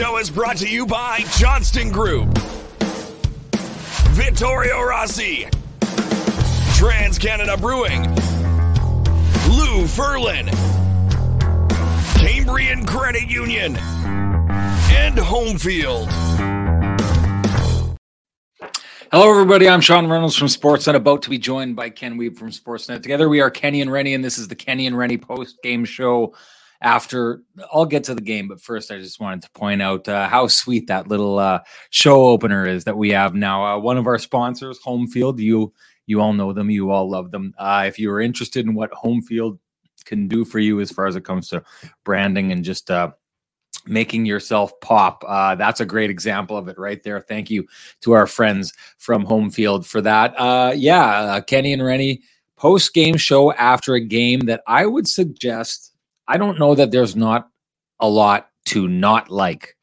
Show is brought to you by Johnston Group, Vittorio Rossi, Trans Canada Brewing, Lou Ferlin, Cambrian Credit Union, and Homefield. Hello, everybody. I'm Sean Reynolds from Sportsnet, about to be joined by Ken Wiebe from Sportsnet. Together, we are Kenny and Rennie, and this is the Kenny and Rennie post game show. After I'll get to the game, but first, I just wanted to point out uh, how sweet that little uh, show opener is that we have now. Uh, one of our sponsors, Homefield. You you all know them. You all love them. Uh, if you are interested in what Homefield can do for you as far as it comes to branding and just uh, making yourself pop. Uh, that's a great example of it right there. Thank you to our friends from Homefield for that. Uh, yeah, uh, Kenny and Rennie post game show after a game that I would suggest. I don't know that there's not a lot to not like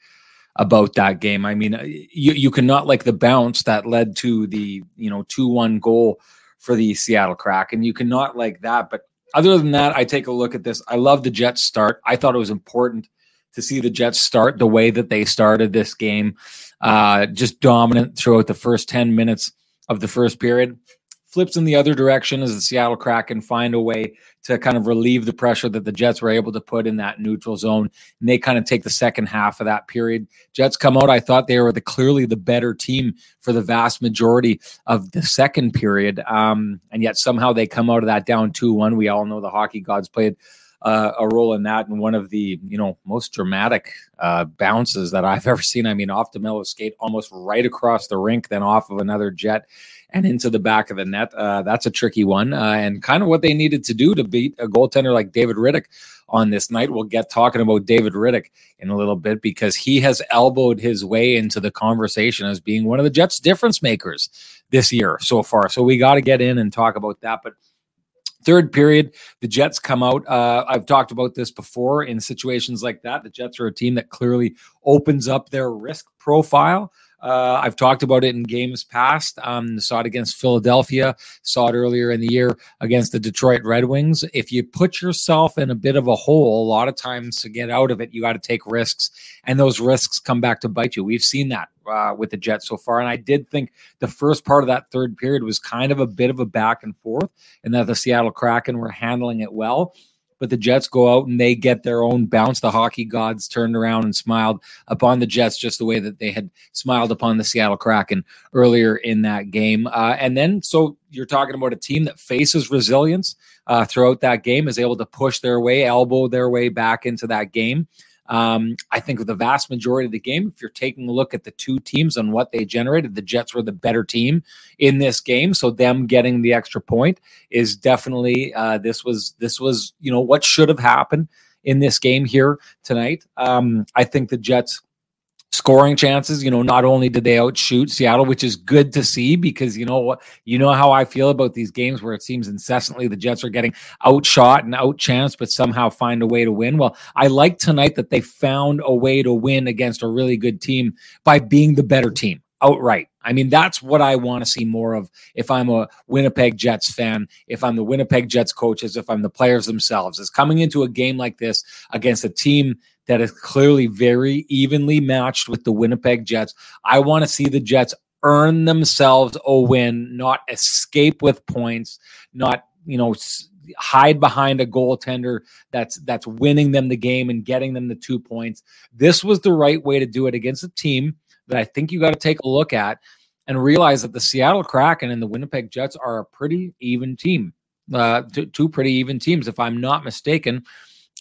about that game. I mean, you you cannot like the bounce that led to the you know two one goal for the Seattle Kraken, And you cannot like that, but other than that, I take a look at this. I love the Jets start. I thought it was important to see the Jets start the way that they started this game, uh, just dominant throughout the first 10 minutes of the first period. Flips in the other direction as the Seattle Kraken find a way to kind of relieve the pressure that the Jets were able to put in that neutral zone. And they kind of take the second half of that period. Jets come out. I thought they were the clearly the better team for the vast majority of the second period. Um, and yet somehow they come out of that down 2 1. We all know the hockey gods played uh, a role in that and one of the you know most dramatic uh, bounces that I've ever seen. I mean, off the middle skate, almost right across the rink, then off of another jet and into the back of the net. Uh, that's a tricky one, uh, and kind of what they needed to do to beat a goaltender like David Rittich on this night. We'll get talking about David Rittich in a little bit because he has elbowed his way into the conversation as being one of the Jets' difference makers this year so far. So we got to get in and talk about that, but. Third period, the Jets come out. Uh, I've talked about this before in situations like that. The Jets are a team that clearly opens up their risk profile. Uh, I've talked about it in games past. Um, saw it against Philadelphia, saw it earlier in the year against the Detroit Red Wings. If you put yourself in a bit of a hole, a lot of times to get out of it, you got to take risks, and those risks come back to bite you. We've seen that uh, with the Jets so far. And I did think the first part of that third period was kind of a bit of a back and forth, and that the Seattle Kraken were handling it well. But the Jets go out and they get their own bounce. The hockey gods turned around and smiled upon the Jets just the way that they had smiled upon the Seattle Kraken earlier in that game. Uh, and then, so you're talking about a team that faces resilience uh, throughout that game, is able to push their way, elbow their way back into that game. Um, I think the vast majority of the game, if you're taking a look at the two teams and what they generated, the Jets were the better team in this game. So them getting the extra point is definitely uh, this was this was you know what should have happened in this game here tonight. Um, I think the Jets scoring chances. You know, not only did they outshoot Seattle, which is good to see because you know what, you know how I feel about these games where it seems incessantly the Jets are getting outshot and outchanced, but somehow find a way to win. Well, I like tonight that they found a way to win against a really good team by being the better team outright. I mean, that's what I want to see more of if I'm a Winnipeg Jets fan, if I'm the Winnipeg Jets coaches, if I'm the players themselves, is coming into a game like this against a team that is clearly very evenly matched with the Winnipeg Jets. I want to see the Jets earn themselves a win, not escape with points, not, you know, hide behind a goaltender that's that's winning them the game and getting them the two points. This was the right way to do it against a team that I think you got to take a look at and realize that the Seattle Kraken and the Winnipeg Jets are a pretty even team. Uh, two pretty even teams, if I'm not mistaken.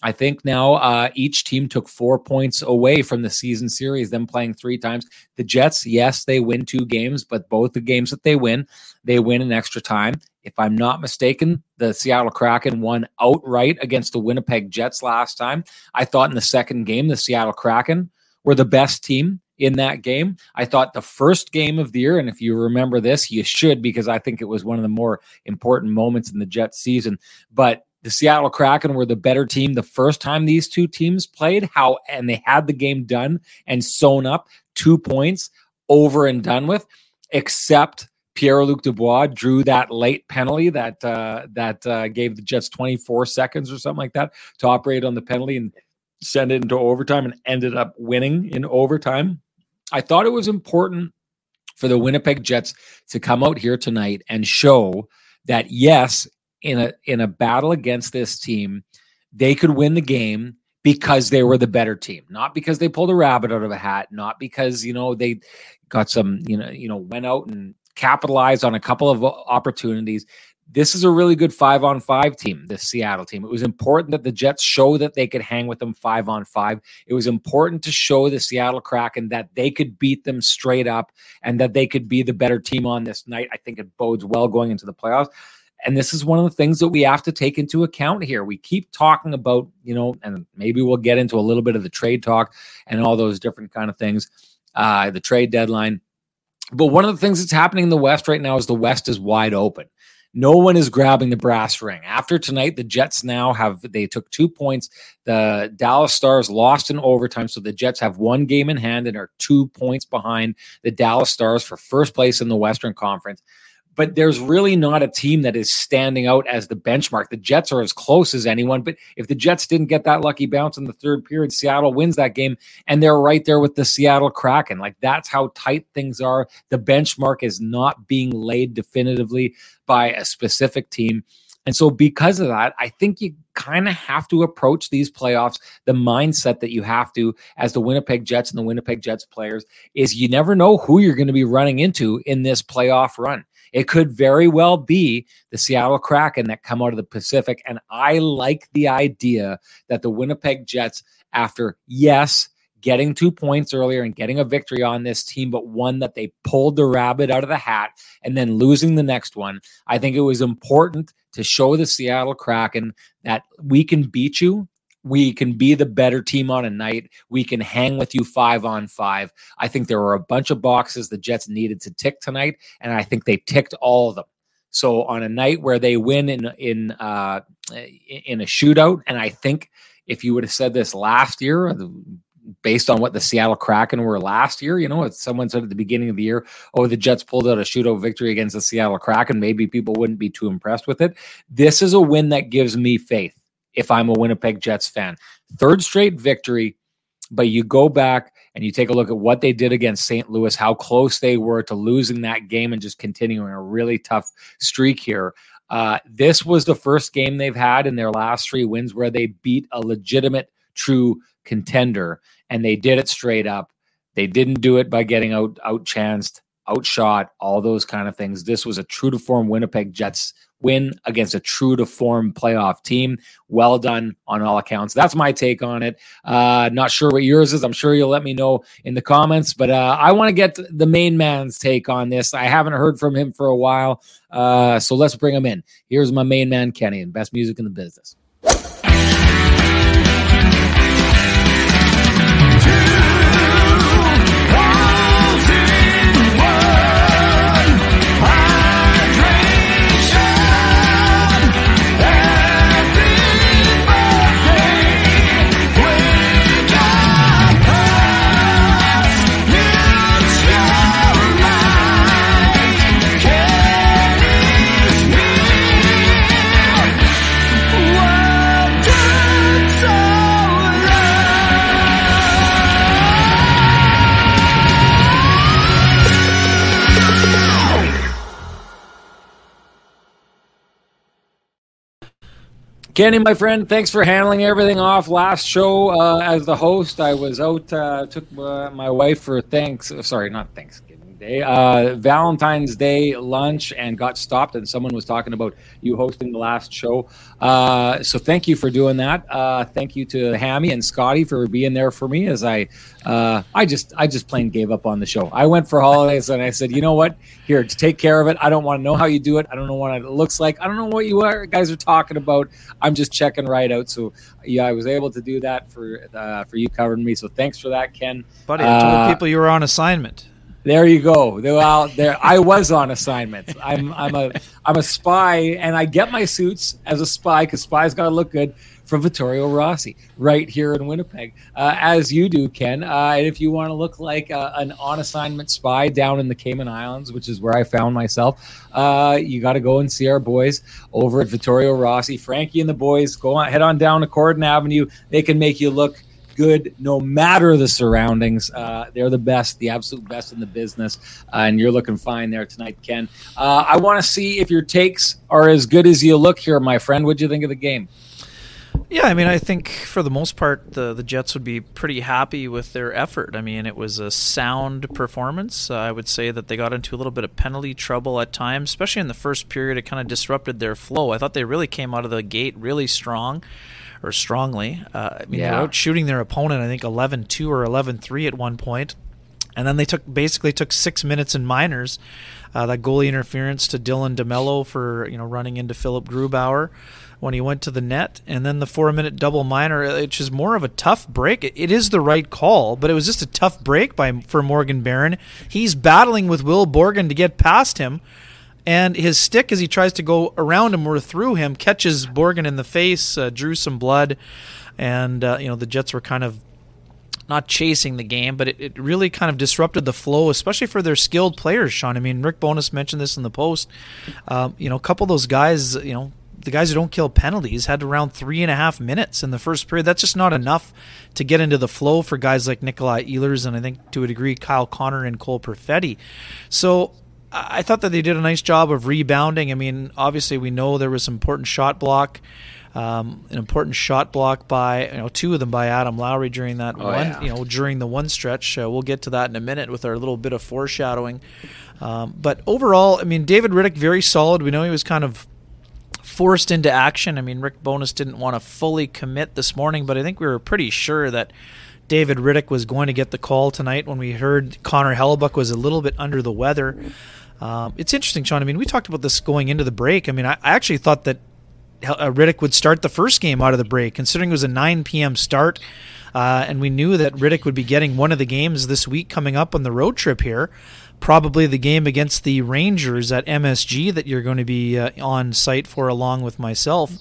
I think now uh, each team took four points away from the season series, them playing three times. The Jets, yes, they win two games, but both the games that they win, they win in extra time. If I'm not mistaken, the Seattle Kraken won outright against the Winnipeg Jets last time. I thought in the second game, the Seattle Kraken were the best team in that game. I thought the first game of the year, and if you remember this, you should because I think it was one of the more important moments in the Jets season. But the Seattle Kraken were the better team the first time these two teams played. How and they had the game done and sewn up two points over and done with, except Pierre Luc Dubois drew that late penalty that uh, that uh, gave the Jets 24 seconds or something like that to operate on the penalty, and send it into overtime and ended up winning in overtime. I thought it was important for the Winnipeg Jets to come out here tonight and show that yes, in a in a battle against this team, they could win the game because they were the better team, not because they pulled a rabbit out of a hat, not because you know they got some you know you know went out and capitalized on a couple of opportunities this is a really good five on five team, this Seattle team. It was important that the Jets show that they could hang with them five on five. It was important to show the Seattle Kraken that they could beat them straight up and that they could be the better team on this night. I think it bodes well going into the playoffs. And this is one of the things that we have to take into account here. We keep talking about, you know, and maybe we'll get into a little bit of the trade talk and all those different kind of things, uh, the trade deadline. But one of the things that's happening in the West right now is the West is wide open. No one is grabbing the brass ring. After tonight, the Jets now have they took two points. The Dallas Stars lost in overtime, so the Jets have one game in hand and are two points behind the Dallas Stars for first place in the Western Conference but there's really not a team that is standing out as the benchmark. The Jets are as close as anyone, but if the Jets didn't get that lucky bounce in the third period, Seattle wins that game, and they're right there with the Seattle Kraken. Like that's how tight things are. The benchmark is not being laid definitively by a specific team. And so, because of that, I think you kind of have to approach these playoffs the mindset that you have to as the Winnipeg Jets and the Winnipeg Jets players is you never know who you're going to be running into in this playoff run. It could very well be the Seattle Kraken that come out of the Pacific. And I like the idea that the Winnipeg Jets, after, yes, getting two points earlier and getting a victory on this team, but one that they pulled the rabbit out of the hat and then losing the next one. I think it was important to show the Seattle Kraken that we can beat you we can be the better team on a night. We can hang with you five on five. I think there were a bunch of boxes the Jets needed to tick tonight, and I think they ticked all of them. So on a night where they win in in uh, in a shootout, and I think if you would have said this last year, based on what the Seattle Kraken were last year, you know, someone said at the beginning of the year, oh, the Jets pulled out a shootout victory against the Seattle Kraken, maybe people wouldn't be too impressed with it. This is a win that gives me faith if I'm a Winnipeg Jets fan. Third straight victory, but you go back and you take a look at what they did against St. Louis, how close they were to losing that game and just continuing a really tough streak here. Uh, this was the first game they've had in their last three wins where they beat a legitimate, true contender, and they did it straight up. They didn't do it by getting out outchanced, outshot, all those kind of things. This was a true to form Winnipeg Jets win against a true to form playoff team. Well done on all accounts. That's my take on it. Uh, not sure what yours is. I'm sure you'll let me know in the comments, but uh, I want to get the main man's take on this. I haven't heard from him for a while, uh, so let's bring him in. Here's my main man, Kenny, and best music in the business. Kenny, my friend, thanks for handling everything off. Last show uh, as the host, I was out, uh, took uh, my wife for thanks. Sorry, not Thanksgiving Day, uh, Valentine's Day lunch, and got stopped. And someone was talking about you hosting the last show. Uh, so thank you for doing that. Uh, thank you to Hammy and Scotty for being there for me as I, I just, I just plain gave up on the show. I went for holidays and I said, you know what? Here to take care of it. I don't want to know how you do it. I don't know what it looks like. I don't know what you are, guys are talking about. I'm just checking right out. So yeah, I was able to do that for uh, for you covering me. So thanks for that, Ken. Buddy, I told uh, people you were on assignment. There you go. Well, there I was on assignment. I'm I'm a I'm a spy, and I get my suits as a spy because spies got to look good from Vittorio Rossi right here in Winnipeg, uh, as you do, Ken. Uh, and if you want to look like uh, an on assignment spy down in the Cayman Islands, which is where I found myself, uh, you got to go and see our boys over at Vittorio Rossi. Frankie and the boys go on, head on down to Corydon Avenue. They can make you look good no matter the surroundings. Uh, they're the best, the absolute best in the business, uh, and you're looking fine there tonight, Ken. Uh, I want to see if your takes are as good as you look here, my friend. What'd you think of the game? Yeah, I mean, I think for the most part, the the Jets would be pretty happy with their effort. I mean, it was a sound performance. Uh, I would say that they got into a little bit of penalty trouble at times, especially in the first period. It kind of disrupted their flow. I thought they really came out of the gate really strong or strongly. Uh, I mean, yeah. they were out shooting their opponent, I think 11-2 or 11-3 at one point. And then they took basically took six minutes in minors. Uh, that goalie interference to Dylan DeMelo for you know running into Philipp Grubauer when he went to the net, and then the four minute double minor, which is more of a tough break. It is the right call, but it was just a tough break by for Morgan Barron. He's battling with Will Borgen to get past him, and his stick as he tries to go around him or through him catches Borgen in the face, uh, drew some blood, and uh, you know the Jets were kind of not chasing the game, but it, it really kind of disrupted the flow, especially for their skilled players. Sean, I mean, Rick Bowness mentioned this in the post. Um, you know, a couple of those guys, you know, the guys who don't kill penalties had around three and a half minutes in the first period. That's just not enough to get into the flow for guys like Nikolai Ehlers and I think to a degree Kyle Connor and Cole Perfetti. So I thought that they did a nice job of rebounding. I mean, obviously we know there was some important shot block. Um, an important shot block by you know two of them by Adam Lowry during that oh, one yeah. you know during the one stretch. Uh, we'll get to that in a minute with our little bit of foreshadowing. Um, but overall, I mean, David Rittich very solid. We know he was kind of forced into action. I mean, Rick Bowness didn't want to fully commit this morning, but I think we were pretty sure that David Rittich was going to get the call tonight when we heard Connor Hellebuyck was a little bit under the weather. Um, it's interesting, Sean. I mean, we talked about this going into the break. I mean, I, I actually thought that Rittich would start the first game out of the break, considering it was a 9 p.m. start. Uh, and we knew that Rittich would be getting one of the games this week coming up on the road trip here probably the game against the Rangers at MSG that you're going to be uh, on site for along with myself.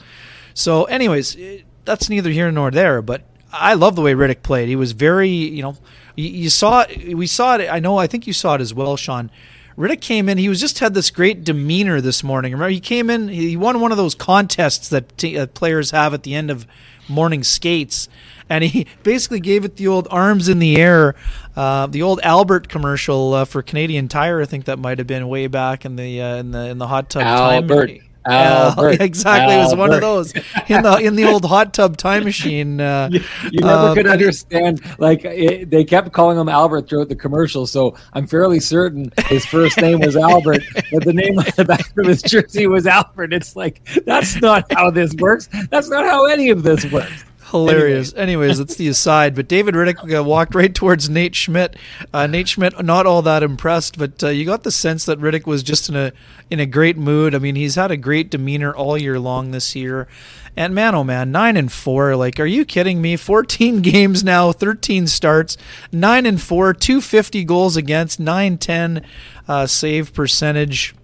So, anyways, that's neither here nor there. But I love the way Rittich played. He was very, you know, you, saw it. We saw it. I know. I think you saw it as well, Sean. Rittich came in. He was just had this great demeanor this morning. Remember, he came in. He won one of those contests that t- uh, players have at the end of morning skates, and he basically gave it the old arms in the air, uh, the old Albert commercial uh, for Canadian Tire. I think that might have been way back in the uh, in the in the hot tub Albert. time. Albert. exactly, Albert. it was one of those in the in the old hot tub time machine. Uh, you, you, never uh, could understand. Like it, they kept calling him Albert throughout the commercial, so I'm fairly certain his first name was Albert, but the name on the back of his jersey was Albert. It's like that's not how this works. That's not how any of this works. Hilarious. Anyways, that's the aside. But David Rittich uh, walked right towards Nate Schmidt. Uh, Nate Schmidt, not all that impressed, but uh, you got the sense that Rittich was just in a in a great mood. I mean, he's had a great demeanor all year long this year. And man, oh man, nine and four. Like, are you kidding me? Fourteen games now, thirteen starts, nine and four, two fifty goals against, nine ten uh, save percentage.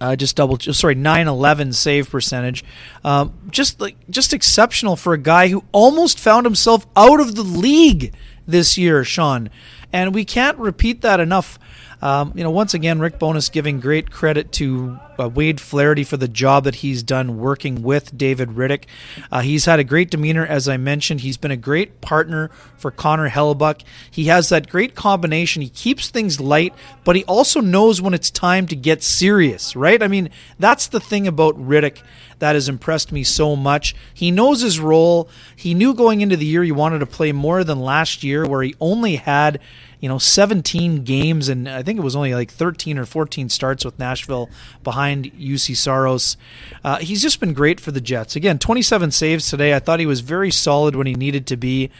Uh, just double, sorry, 9-11 save percentage. Um, just like just exceptional for a guy who almost found himself out of the league this year, Sean. And we can't repeat that enough. Um, you know, once again, Rick Bowness giving great credit to uh, Wade Flaherty for the job that he's done working with David Rittich. Uh, he's had a great demeanor, as I mentioned. He's been a great partner for Connor Hellebuyck. He has that great combination. He keeps things light, but he also knows when it's time to get serious, right? I mean, that's the thing about Rittich that has impressed me so much. He knows his role. He knew going into the year he wanted to play more than last year, where he only had you know 17 games and I think it was only like 13 or 14 starts with Nashville behind Juuse Saros. Uh, he's just been great for the Jets. Again, 27 saves today. I thought he was very solid when he needed to be.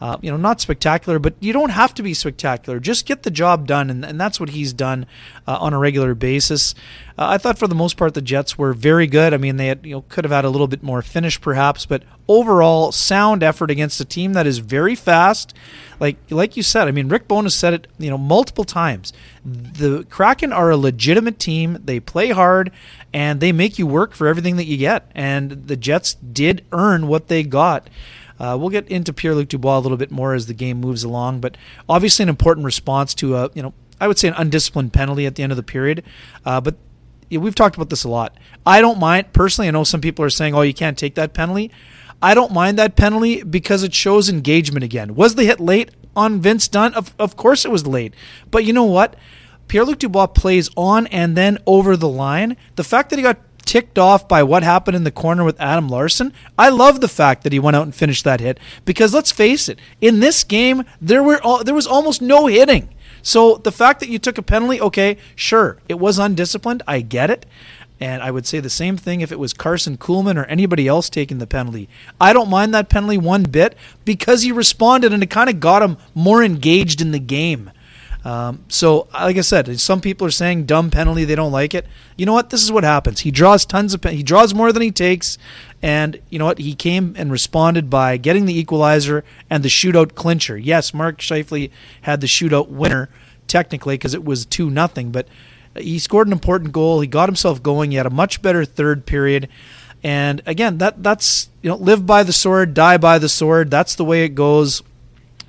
Uh, you know, not spectacular, but you don't have to be spectacular. Just get the job done, and, and that's what he's done uh, on a regular basis. Uh, I thought for the most part the Jets were very good. I mean, they had, you know could have had a little bit more finish perhaps, but overall sound effort against a team that is very fast. Like like you said, I mean, Rick Bowness said it you know multiple times. The Kraken are a legitimate team. They play hard and they make you work for everything that you get. And the Jets did earn what they got. Uh, we'll get into Pierre Luc Dubois a little bit more as the game moves along, but obviously an important response to a you know I would say an undisciplined penalty at the end of the period. Uh, but we've talked about this a lot. I don't mind personally. I know some people are saying, "Oh, you can't take that penalty." I don't mind that penalty because it shows engagement again. Was the hit late on Vince Dunn? Of, of course it was late. But you know what? Pierre Luc Dubois plays on and then over the line. The fact that he got ticked off by what happened in the corner with Adam Larsson, I love the fact that he went out and finished that hit because let's face it, in this game there were there was almost no hitting. So the fact that you took a penalty, okay, sure, it was undisciplined. I get it. And I would say the same thing if it was Karson Kuhlman or anybody else taking the penalty. I don't mind that penalty one bit because he responded and it kind of got him more engaged in the game. Um, so, like I said, some people are saying dumb penalty; they don't like it. You know what? This is what happens. He draws tons of he draws more than he takes, and you know what? He came and responded by getting the equalizer and the shootout clincher. Yes, Mark Scheifele had the shootout winner technically because it was two nothing, but he scored an important goal. He got himself going. He had a much better third period. And again, that that's you know, live by the sword, die by the sword. That's the way it goes.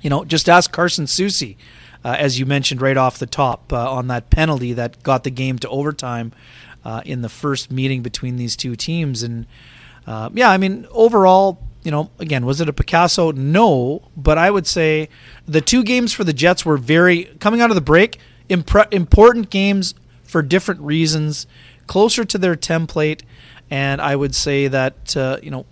You know, just ask Carson Soucy, uh, as you mentioned right off the top, uh, on that penalty that got the game to overtime uh, in the first meeting between these two teams. And uh, yeah, I mean, overall, you know, again, was it a Picasso? No, but I would say the two games for the Jets were very coming out of the break. Impre- important games for different reasons, closer to their template, and I would say that uh, you know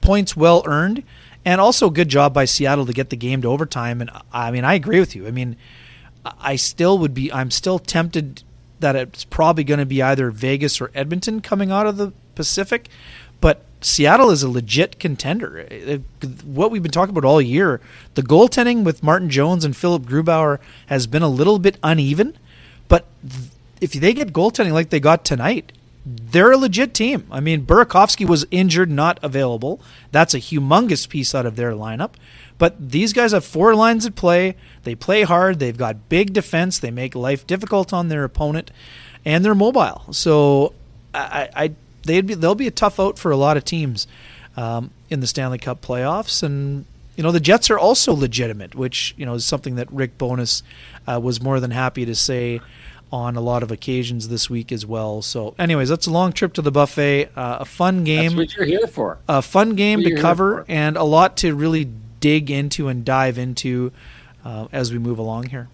points well earned, and also good job by Seattle to get the game to overtime. And I mean, I agree with you. I mean, I still would be. I'm still tempted that it's probably going to be either Vegas or Edmonton coming out of the Pacific, but Seattle is a legit contender. Eh, what we've been talking about all year, the goaltending with Martin Jones and Philipp Grubauer has been a little bit uneven, but if they get goaltending like they got tonight, they're a legit team. I mean, Burakovsky was injured, not available. That's a humongous piece out of their lineup. But these guys have four lines at play. They play hard. They've got big defense. They make life difficult on their opponent, and they're mobile. So, I, I they'd be they'll be a tough out for a lot of teams um, in the Stanley Cup playoffs. And you know, the Jets are also legitimate, which you know is something that Rick Bowness uh, was more than happy to say on a lot of occasions this week as well. So, anyways, that's a long trip to the buffet. Uh, a fun game. That's what you're here for. A fun game to cover and a lot to really dig into and dive into uh, as we move along here.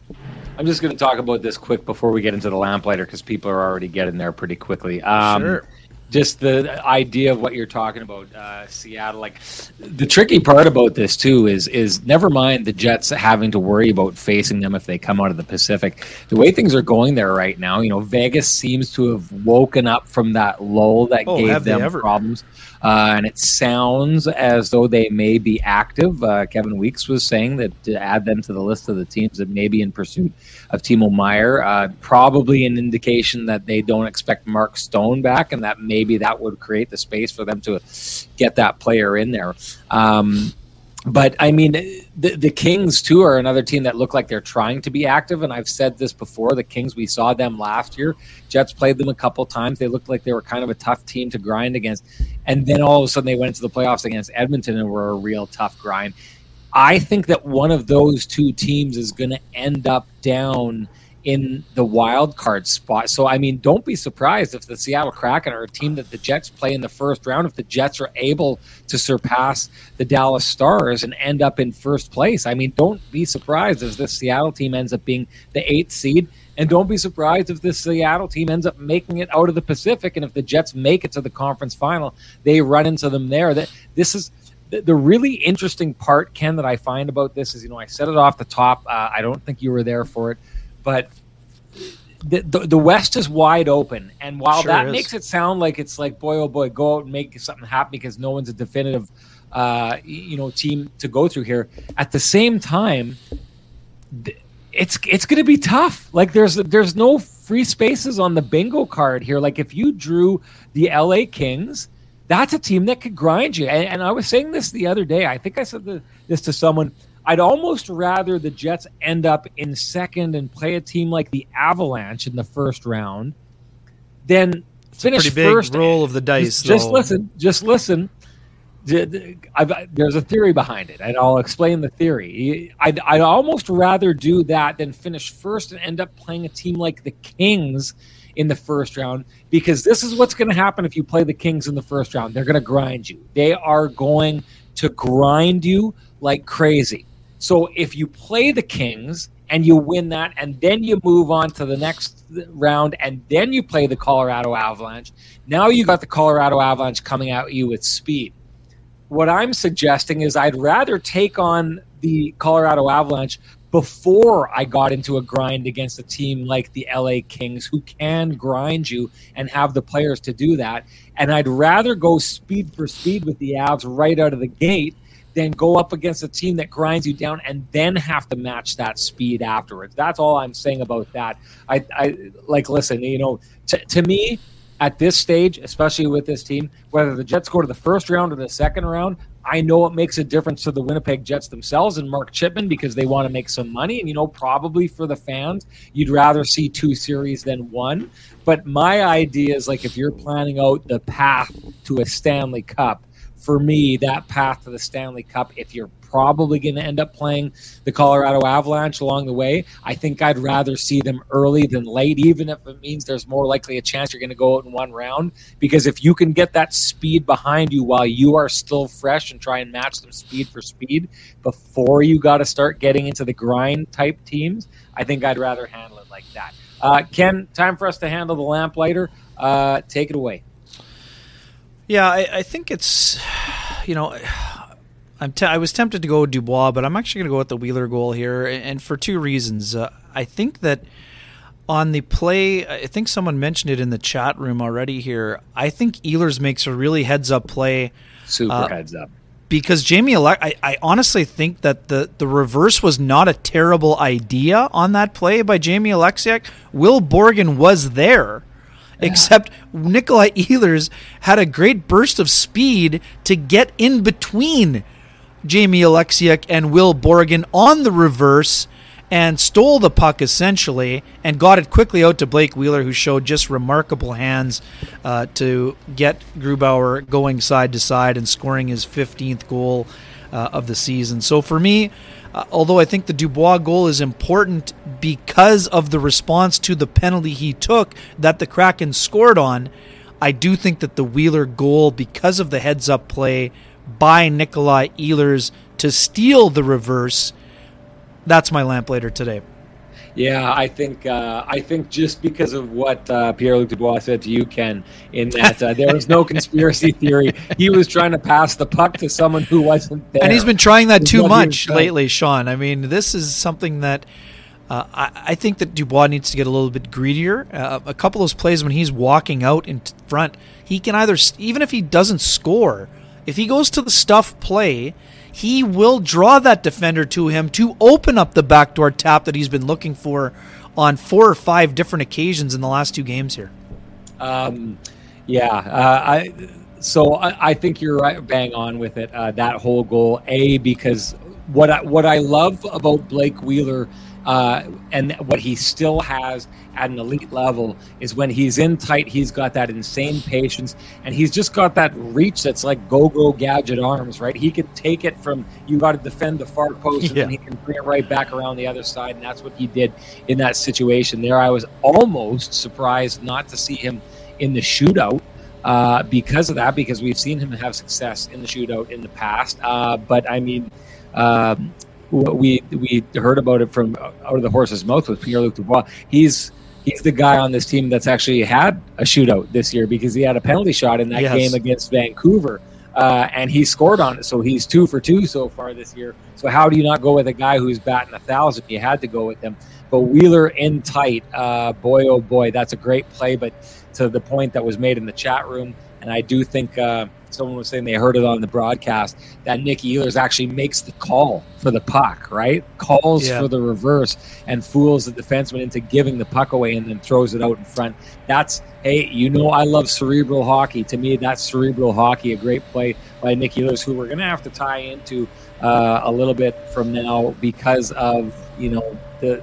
I'm just going to talk about this quick before we get into the lamplighter because people are already getting there pretty quickly. Um, sure just the idea of what you're talking about, uh, Seattle. Like the tricky part about this too is is never mind the Jets having to worry about facing them if they come out of the Pacific. The way things are going there right now, you know, Vegas seems to have woken up from that lull that oh, gave them problems. Uh, and it sounds as though they may be active. Uh, Kevin Weekes was saying that to add them to the list of the teams that may be in pursuit of Timo Meier, uh, probably an indication that they don't expect Mark Stone back, and that maybe that would create the space for them to get that player in there. Um, but I mean, the, the Kings too are another team that look like they're trying to be active. And I've said this before: the Kings, we saw them last year. Jets played them a couple times. They looked like they were kind of a tough team to grind against, and then all of a sudden they went into the playoffs against Edmonton and were a real tough grind. I think that one of those two teams is going to end up down in the wild card spot. So I mean, don't be surprised if the Seattle Kraken are a team that the Jets play in the first round. If the Jets are able to surpass the Dallas Stars and end up in first place, I mean, don't be surprised if this Seattle team ends up being the eighth seed. And don't be surprised if this Seattle team ends up making it out of the Pacific. And if the Jets make it to the conference final, they run into them there. That this is the, really interesting part, Ken, that I find about this is, you know, I said it off the top. Uh, I don't think you were there for it but the, the, the West is wide open, and while sure that is. makes it sound like it's like boy oh boy, go out and make something happen because no one's a definitive, uh, you know, team to go through here. At the same time, it's it's going to be tough. Like there's there's no free spaces on the bingo card here. Like if you drew the L.A. Kings, that's a team that could grind you. And, and I was saying this the other day. I think I said the, this to someone I'd almost rather the Jets end up in second and play a team like the Avalanche in the first round than it's finish a first. Roll of the dice. Just, just listen. Just listen. I've, there's a theory behind it, and I'll explain the theory. I'd, I'd almost rather do that than finish first and end up playing a team like the Kings in the first round because this is what's going to happen if you play the Kings in the first round. They're going to grind you. They are going to grind you like crazy. So if you play the Kings and you win that, and then you move on to the next round, and then you play the Colorado Avalanche, now you got the Colorado Avalanche coming at you with speed. What I'm suggesting is I'd rather take on the Colorado Avalanche before I got into a grind against a team like the LA Kings who can grind you and have the players to do that. And I'd rather go speed for speed with the Avs right out of the gate than go up against a team that grinds you down and then have to match that speed afterwards. That's all I'm saying about that. I, I like listen, you know, t- to me at this stage, especially with this team, whether the Jets go to the first round or the second round, I know it makes a difference to the Winnipeg Jets themselves and Mark Chipman because they want to make some money. And, you know, probably for the fans, you'd rather see two series than one. But my idea is like if you're planning out the path to a Stanley Cup, for me, that path to the Stanley Cup, if you're probably going to end up playing the Colorado Avalanche along the way, I think I'd rather see them early than late, even if it means there's more likely a chance you're going to go out in one round. Because if you can get that speed behind you while you are still fresh and try and match them speed for speed before you got to start getting into the grind type teams, I think I'd rather handle it like that. Uh, Ken, time for us to handle the lamplighter. Uh, take it away. Yeah, I, I think it's, you know, I'm te- I was tempted to go Dubois, but I'm actually going to go with the Wheeler goal here, and for two reasons. Uh, I think that on the play, I think someone mentioned it in the chat room already here. I think Ehlers makes a really heads up play. Super uh, heads up. Because Jamie, Ale- I, I honestly think that the, the reverse was not a terrible idea on that play by Jamie Oleksiak. Will Borgen was there except Nikolai Ehlers had a great burst of speed to get in between Jamie Oleksiak and Will Borgen on the reverse and stole the puck essentially and got it quickly out to Blake Wheeler, who showed just remarkable hands uh, to get Grubauer going side to side and scoring his 15th goal uh, of the season. So for me, uh, although I think the Dubois goal is important because of the response to the penalty he took that the Kraken scored on, I do think that the Wheeler goal, because of the heads up play by Nikolai Ehlers to steal the reverse, that's my lamplighter today. Yeah, I think uh, I think just because of what uh, Pierre Luc Dubois said to you, Ken, in that uh, there was no conspiracy theory. He was trying to pass the puck to someone who wasn't there, and he's been trying that too much lately, Sean. I mean, this is something that. Uh, I, I, think that Dubois needs to get a little bit greedier. Uh, a couple of those plays when he's walking out in front, he can either, even if he doesn't score, if he goes to the stuff play, he will draw that defender to him to open up the backdoor tap that he's been looking for on four or five different occasions in the last two games here. Um, yeah, uh, I so I, I, think you're right, bang on with it. Uh, that whole goal, a because what I, what I love about Blake Wheeler uh, and what he still has at an elite level is when he's in tight, he's got that insane patience, and he's just got that reach that's like go-go gadget arms, right? He can take it from you got to defend the far post, and then he can bring it right back around the other side, and that's what he did in that situation. There, I was almost surprised not to see him in the shootout. Uh, because of that, because we've seen him have success in the shootout in the past. Uh, but I mean, um, we we heard about it from out of the horse's mouth with Pierre Luc Dubois. He's he's the guy on this team that's actually had a shootout this year because he had a penalty shot in that yes. game against Vancouver. Uh, and he scored on it, so he's two for two so far this year. So how do you not go with a guy who's batting a thousand? You had to go with him. But Wheeler in tight, uh, boy oh boy, that's a great play. But to the point that was made in the chat room, and I do think uh, someone was saying they heard it on the broadcast that Nick Ehlers actually makes the call for the puck, right? Calls yeah. for the reverse and fools the defenseman into giving the puck away and then throws it out in front. That's hey, you know I love cerebral hockey. To me, that's cerebral hockey. A great play by Nick Ehlers, who we're going to have to tie into uh, a little bit from now because of you know the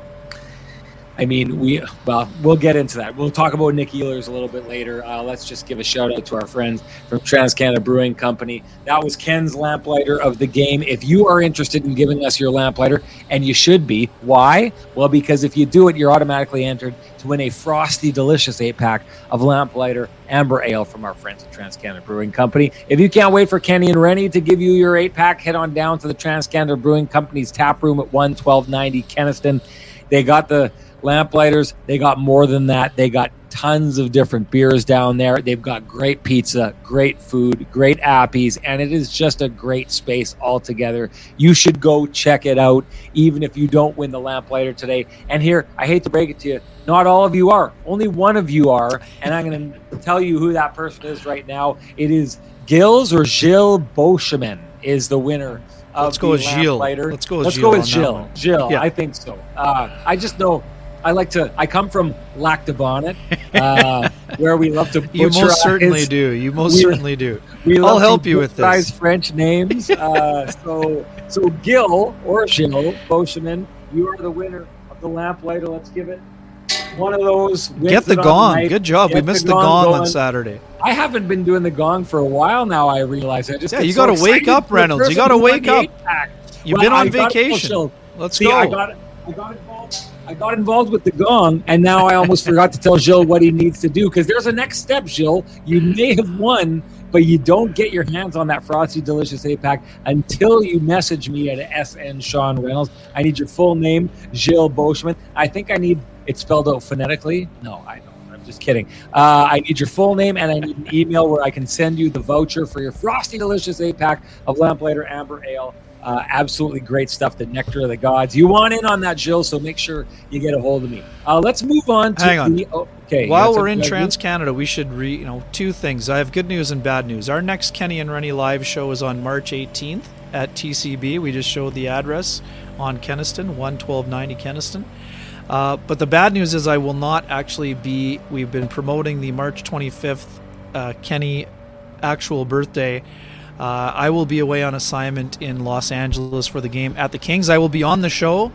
I mean, we well, we'll get into that. We'll talk about Nick Ehlers a little bit later. Uh, let's just give a shout out to our friends from Trans Canada Brewing Company. That was Ken's lamplighter of the game. If you are interested in giving us your lamplighter, and you should be, why? Well, because if you do it, you're automatically entered to win a frosty, delicious eight pack of lamplighter amber ale from our friends at Trans Canada Brewing Company. If you can't wait for Kenny and Rennie to give you your eight pack, head on down to the Trans Canada Brewing Company's tap room at 11290 Kenaston. They got the Lamplighters, they got more than that. They got tons of different beers down there. They've got great pizza, great food, great appies, and it is just a great space altogether. You should go check it out, even if you don't win the Lamplighter today. And here, I hate to break it to you, not all of you are. Only one of you are, and I'm going to tell you who that person is right now. It is Gilles or Gilles Beauchemin is the winner. Let's go with Gilles. Let's go with Let's Gilles go with Gilles. Gilles, Yeah. I think so. Uh, I just know I like to. I come from Lac du Bonnet, uh, where we love to. You most certainly do. You most we- certainly do. We I'll to help you with this. French names. Uh, so, so Gil or Gilles Beauchemin, you are the winner of the lamplighter. Let's give it one of those. Get the gong. Good job. we missed the gong, on. Saturday. I haven't been doing the gong for a while now. I realize. I just Yeah, you gotta wake up, Reynolds. You gotta wake up. You've Well, been on I vacation. Let's See, go. I got it. I got involved. I got involved with the gong, and now I almost forgot to tell Jill what he needs to do because there's a next step, Jill. You may have won, but you don't get your hands on that frosty, delicious eight pack until you message me at SN Sean Reynolds. I need your full name, Jill Beauchemin. I think I need it spelled out phonetically. No, I don't. I'm just kidding. Uh, I need your full name and I need an email where I can send you the voucher for your frosty, delicious eight pack of Lamplighter Amber Ale. Uh, absolutely great stuff. The nectar of the gods. You want in on that, Jill? So make sure you get a hold of me. Uh, let's move on to Hang on. the. Oh, okay. While we're in Trans Canada, we should re you know two things. I have good news and bad news. Our next Kenny and Rennie live show is on March 18th at TCB. We just showed the address on Kenaston, 11290 Kenaston. Uh, but the bad news is I will not actually be. We've been promoting the March 25th uh, Kenny actual birthday. Uh, I will be away on assignment in Los Angeles for the game at the Kings. I will be on the show,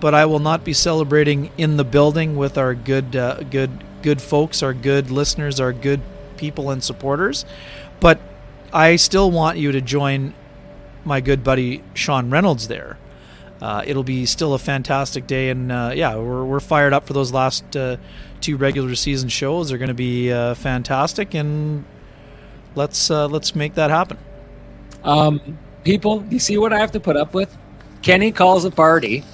but I will not be celebrating in the building with our good, uh, good, good folks, our good listeners, our good people and supporters. But I still want you to join my good buddy Sean Reynolds there. Uh, it'll be still a fantastic day, and uh, yeah, we're, we're fired up for those last uh, two regular season shows. They're going to be uh, fantastic, and let's let's make that happen. Um, people, you see what I have to put up with? Kenny calls a party,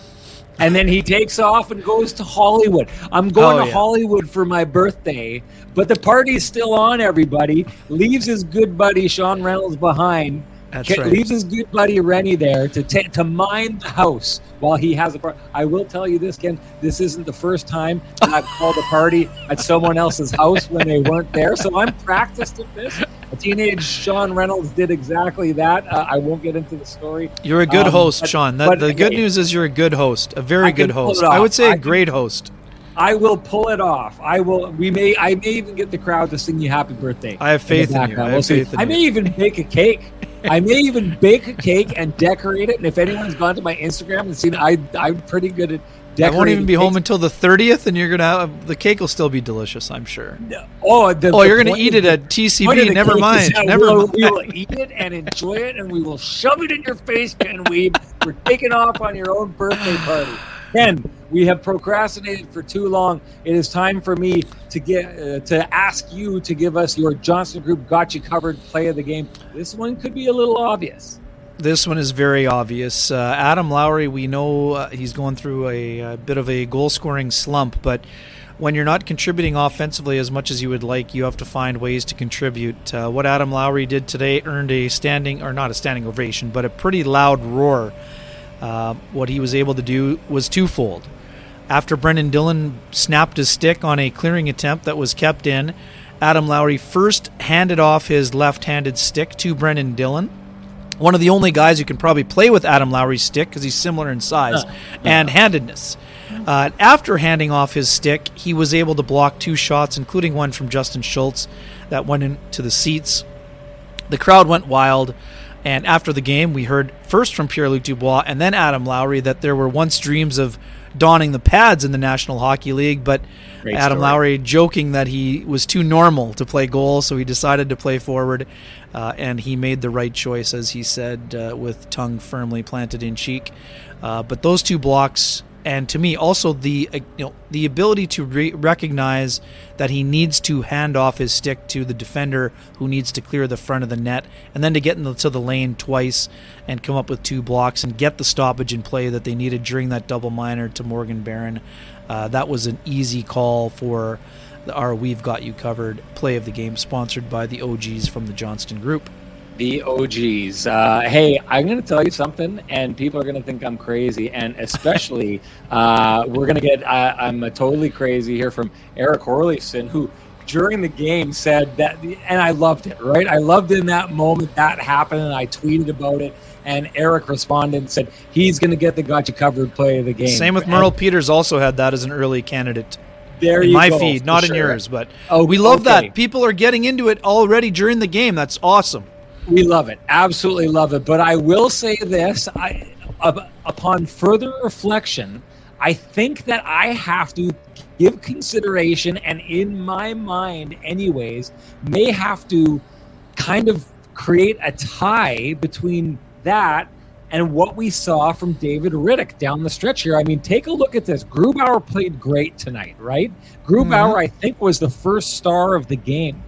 and then he takes off and goes to Hollywood. I'm going Oh, to yeah. Hollywood for my birthday, but the party's still on. Everybody leaves his good buddy Sean Reynolds behind. That's Ke- right. Leaves his good buddy Rennie there to ta- to mind the house while he has a party. I will tell you this, Ken. This isn't the first time I've called a party at someone else's house when they weren't there. So I'm practiced at this. A teenage Sean Reynolds did exactly that. Uh, I won't get into the story. You're a good Um, host, but- Sean. That, but, the good hey, news is you're a good host, a very good host. I would say I a can- great host. I will pull it off. I will. We may. I may even get the crowd to sing you happy birthday. I have faith in you. I We'll faith in I you. may even bake a cake. I may even bake a cake and decorate it. And if anyone's gone to my Instagram and seen, I I'm pretty good at I won't even be home until the 30th, and you're gonna have the cake will still be delicious. I'm sure. Oh, the, Oh, the you're gonna eat it at TCB. Never mind. Never we'll, mind. We will eat it and enjoy it, and we will shove it in your face, Ken Wiebe. We're taking off on your own birthday party. Ken, we have procrastinated for too long. It is time for me to get uh, to ask you to give us your Johnston Group got you covered play of the game. This one could be a little obvious. This one is very obvious. Uh, Adam Lowry, we know uh, he's going through a, a bit of a goal scoring slump, but when you're not contributing offensively as much as you would like, you have to find ways to contribute. Uh, what Adam Lowry did today earned a standing, or not a standing ovation, but a pretty loud roar. Uh, what he was able to do was twofold. After Brendan Dillon snapped his stick on a clearing attempt that was kept in, Adam Lowry first handed off his left handed stick to Brendan Dillon one of the only guys who can probably play with Adam Lowry's stick because he's similar in size and handedness. Uh, after handing off his stick, he was able to block two shots, including one from Justin Schultz that went into the seats. The crowd went wild, and after the game, we heard first from Pierre Luc Dubois and then Adam Lowry that there were once dreams of donning the pads in the National Hockey League. But Great Adam story. Lowry joking that he was too normal to play goal, so he decided to play forward, uh, and he made the right choice, as he said, uh, with tongue firmly planted in cheek. Uh, but those two blocks, and to me also the uh, you know the ability to re- recognize that he needs to hand off his stick to the defender who needs to clear the front of the net, and then to get into the lane twice and come up with two blocks and get the stoppage in play that they needed during that double minor to Morgan Barron. Uh, that was an easy call for our We've Got You Covered play of the game, sponsored by the OGs from the Johnston Group. The OGs. Uh, hey, I'm going to tell you something, and people are going to think I'm crazy, and especially uh, we're going to get. Uh, I'm uh, totally crazy here from Eric Orleson, who during the game said that, and I loved it. Right, I loved in that moment that happened, and I tweeted about it. And Eric responded and said he's going to get the gotcha covered play of the game. Same with And Merle Peters, also had that as an early candidate. There in my go, feed, not in yours, but Oh, we love okay. that. People are getting into it already during the game. That's awesome. We love it, absolutely love it. But I will say this: I, up, upon further reflection, I think that I have to give consideration, and in my mind, anyways, may have to kind of create a tie between that and what we saw from David Rittich down the stretch here. I mean, take a look at this. Grubauer played great tonight, right? Grubauer, mm-hmm. I think, was the first star of the game.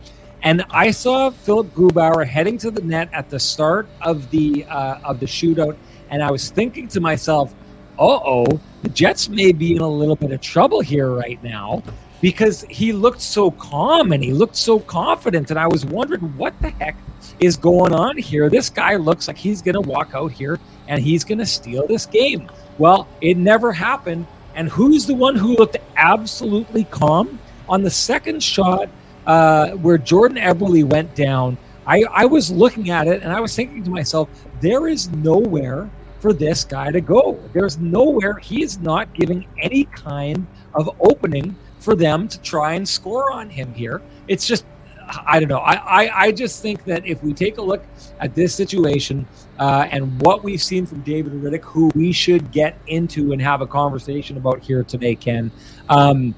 And I saw Philipp Grubauer heading to the net at the start of the uh, of the shootout, and I was thinking to myself, "Uh oh, the Jets may be in a little bit of trouble here right now," because he looked so calm and he looked so confident, and I was wondering what the heck is going on here. This guy looks like he's going to walk out here and he's going to steal this game. Well, it never happened. And who's the one who looked absolutely calm on the second shot? Uh, where Jordan Eberle went down, I, I was looking at it and I was thinking to myself, there is nowhere for this guy to go. There's nowhere. He is not giving any kind of opening for them to try and score on him here. It's just, I don't know. I, I, I just think that if we take a look at this situation uh, and what we've seen from David Rittich, who we should get into and have a conversation about here today, Ken. Um,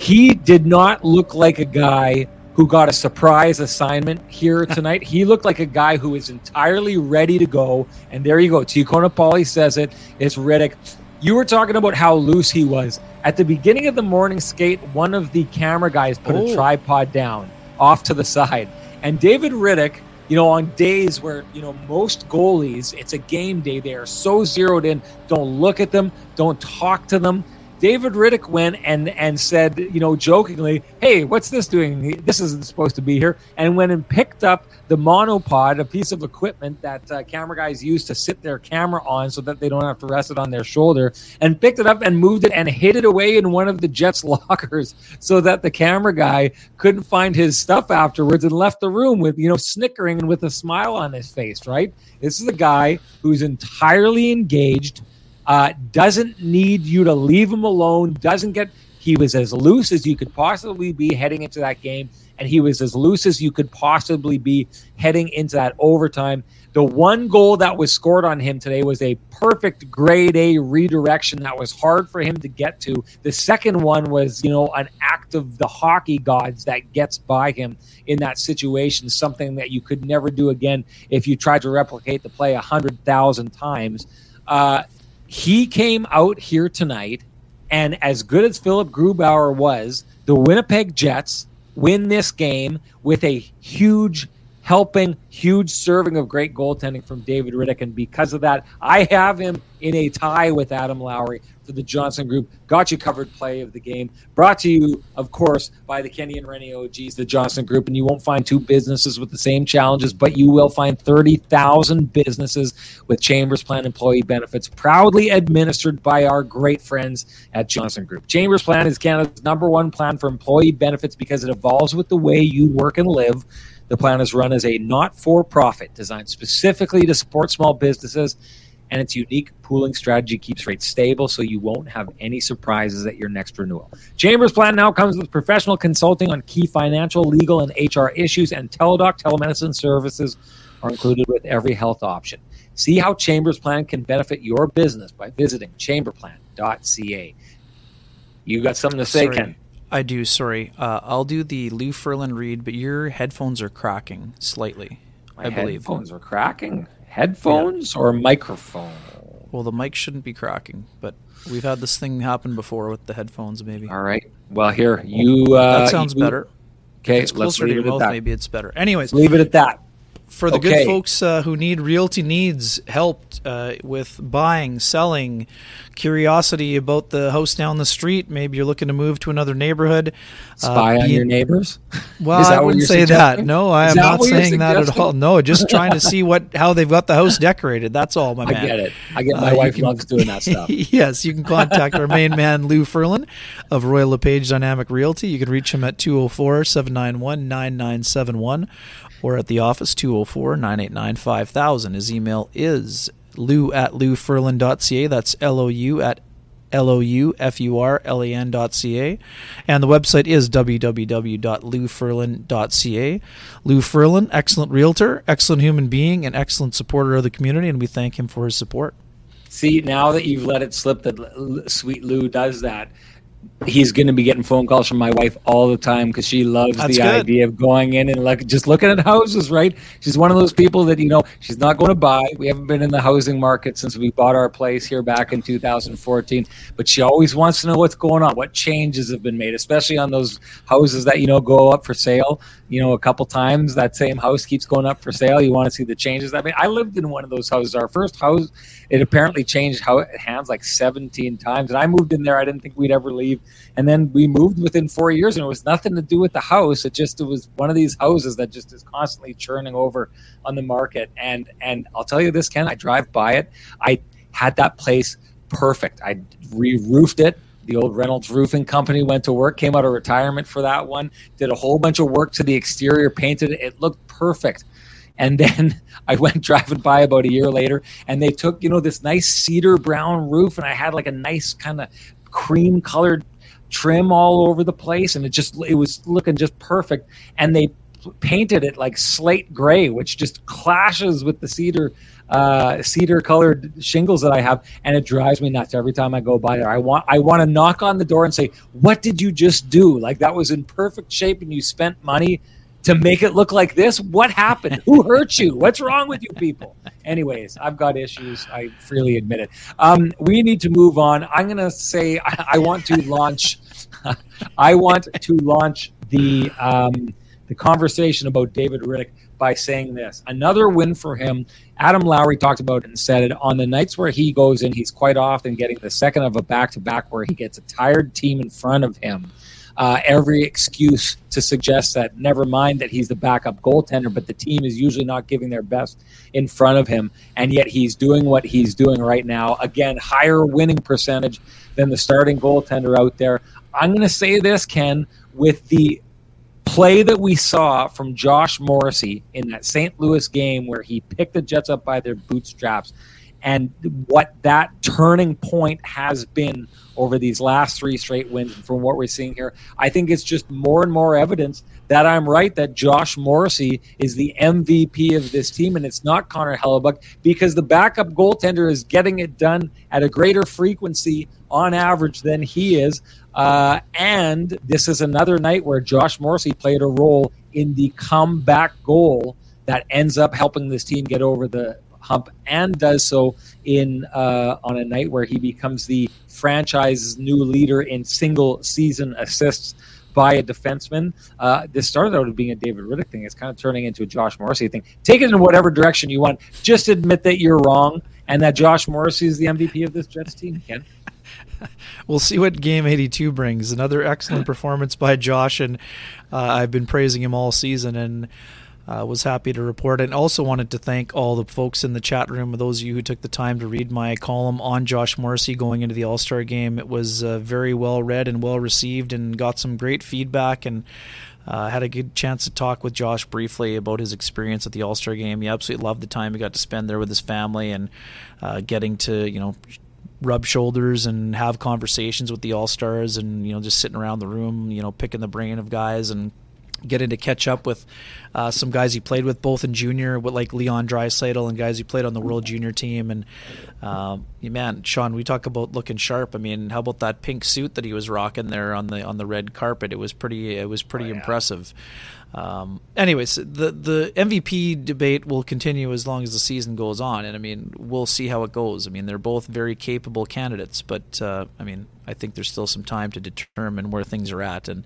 he did not look like a guy who got a surprise assignment here tonight. he looked like a guy who is entirely ready to go. And there you go. Tijuana Pauly says it. It's Rittich. You were talking about how loose he was. At the beginning of the morning skate, one of the camera guys put Oh. a tripod down off to the side. And David Rittich, you know, on days where, you know, most goalies, it's a game day, they are so zeroed in. Don't look at them, don't talk to them. David Rittich went and and said, you know, jokingly, "Hey, what's this doing? This isn't supposed to be here." And went and picked up the monopod, a piece of equipment that uh, camera guys use to sit their camera on, so that they don't have to rest it on their shoulder, and picked it up and moved it and hid it away in one of the Jets' lockers, so that the camera guy couldn't find his stuff afterwards, and left the room with you know snickering and with a smile on his face. Right? This is a guy who's entirely engaged uh, doesn't need you to leave him alone. Doesn't get. He was as loose as you could possibly be heading into that game, and he was as loose as you could possibly be heading into that overtime. The one goal that was scored on him today was a perfect grade A redirection that was hard for him to get to. The second one was, you know, an act of the hockey gods that gets by him in that situation, something that you could never do again if you tried to replicate the play a hundred thousand times. Uh, he came out here tonight, and as good as Philipp Grubauer was, the Winnipeg Jets win this game with a huge helping, huge serving of great goaltending from David Rittich. And because of that, I have him in a tie with Adam Lowry for the Johnston Group. Got you covered play of the game. Brought to you, of course, by the Kenny and Rennie OGs, the Johnston Group. And you won't find two businesses with the same challenges, but you will find 30,000 businesses with Chambers Plan employee benefits, proudly administered by our great friends at Johnston Group. Chambers Plan is Canada's number one plan for employee benefits because it evolves with the way you work and live. The plan is run as a not for profit designed specifically to support small businesses, and its unique pooling strategy keeps rates stable so you won't have any surprises at your next renewal. Chambers Plan now comes with professional consulting on key financial, legal, and HR issues, and Teladoc telemedicine services are included with every health option. See how Chambers Plan can benefit your business by visiting chamberplan.ca. You got something to say, Sorry. Ken? I do. Sorry, uh, I'll do the Lou Furlan read, but your headphones are cracking slightly. My I believe. headphones are cracking. Headphones or microphone? Well, the mic shouldn't be cracking, but we've had this thing happen before with the headphones. Maybe All right. Well, here you. Uh, that sounds you- better. Okay, If it's let's closer to leave your it at mouth. that. Maybe it's better. Anyways, Leave it at that. For the Okay. good folks uh, who need realty needs help uh, with buying, selling, curiosity about the house down the street. Maybe you're looking to move to another neighborhood. Spy uh, on be- your neighbors. Well, Is that I wouldn't say that. No, I Is am not saying that at all. No, just trying to see what how they've got the house decorated. That's all, my I get it. I get. My Uh, wife can- loves doing that stuff. yes, you can contact our main man, Lou Furlan of Royal LePage Dynamic Realty. You can reach him at 204 791 9971 or at the office 204 989 5000. His email is lou at loufurlan.ca. That's L O U at L O U F U R L A N dot C A. And the website is www.loufurlan.ca. Lou Furlan, excellent realtor, excellent human being, and excellent supporter of the community, and we thank him for his support. See, now that you've let it slip that Sweet Lou does that, he's going to be getting phone calls from my wife all the time because she loves That's the good. idea of going in and like just looking at houses. Right? She's one of those people that you know she's not going to buy. We haven't been in the housing market since we bought our place here back in 2014, but she always wants to know what's going on, what changes have been made, especially on those houses that you know go up for sale. You know, a couple times that same house keeps going up for sale. You want to see the changes I mean, I lived in one of those houses. Our first house, it apparently changed how hands like 17 times, and I moved in there. I didn't think we'd ever leave, and then we moved within four years, and it was nothing to do with the house. It just it was one of these houses that just is constantly churning over on the market. And and I'll tell you this, Ken, I drive by it. I had that place perfect. I re-roofed it. The old Reynolds Roofing Company went to work, came out of retirement for that one, did a whole bunch of work to the exterior, painted it. It looked perfect. And then I went driving by about a year later, and they took, you know, this nice cedar brown roof, and I had like a nice kind of cream colored trim all over the place, and it just it was looking just perfect. And they painted it like slate gray, which just clashes with the cedar uh, cedar colored shingles that I have, and it drives me nuts every time I go by there. I want I want to knock on the door and say, "What did you just do? Like that was in perfect shape, and you spent money." To make it look like this, what happened? Who hurt you? What's wrong with you people? Anyways, I've got issues. I freely admit it. Um, we need to move on. I'm going to say I, I want to launch. I want to launch the um, the conversation about David Rittich by saying this: another win for him. Adam Lowry talked about it and said it on the nights where he goes in. He's quite often getting the second of a back to back where he gets a tired team in front of him. Uh, every excuse to suggest that never mind that he's the backup goaltender, but the team is usually not giving their best in front of him, and yet he's doing what he's doing right now. Again, higher winning percentage than the starting goaltender out there. I'm going to say this, Ken, with the play that we saw from Josh Morrissey in that St. Louis game where he picked the Jets up by their bootstraps and what that turning point has been over these last three straight wins and from what we're seeing here i think it's just more and more evidence that i'm right that josh morrissey is the mvp of this team and it's not connor hellebuyck because the backup goaltender is getting it done at a greater frequency on average than he is. Uh, and this is another night where josh morrissey played a role in the comeback goal that ends up helping this team get over the hump and does so in uh, on a night where he becomes the franchise's new leader in single season assists by a defenseman. Uh, this started out as being a David Rittich thing. It's kind of turning into a Josh Morrissey thing. Take it in whatever direction you want. Just admit that you're wrong and that Josh Morrissey is the MVP of this Jets team. Ken. We'll see what Game 82 brings. Another excellent performance by Josh, and uh, I've been praising him all season, and uh, was happy to report. And also wanted to thank all the folks in the chat room, those of you who took the time to read my column on Josh Morrissey going into the All Star game. It was uh, very well read and well received, and got some great feedback. And uh, had a good chance to talk with Josh briefly about his experience at the All Star game. He absolutely loved the time he got to spend there with his family and uh, getting to you know rub shoulders and have conversations with the all stars and you know just sitting around the room you know picking the brain of guys and getting to catch up with uh, some guys he played with both in junior, with like Leon Draisaitl and guys he played on the World Junior team. And um, man, Sean, we talk about looking sharp. I mean, how about that pink suit that he was rocking there on the on the red carpet? It was pretty. It was pretty oh, yeah. impressive. Um, anyways, the the MVP debate will continue as long as the season goes on, and I mean, we'll see how it goes. I mean, they're both very capable candidates, but uh, I mean, I think there's still some time to determine where things are at, and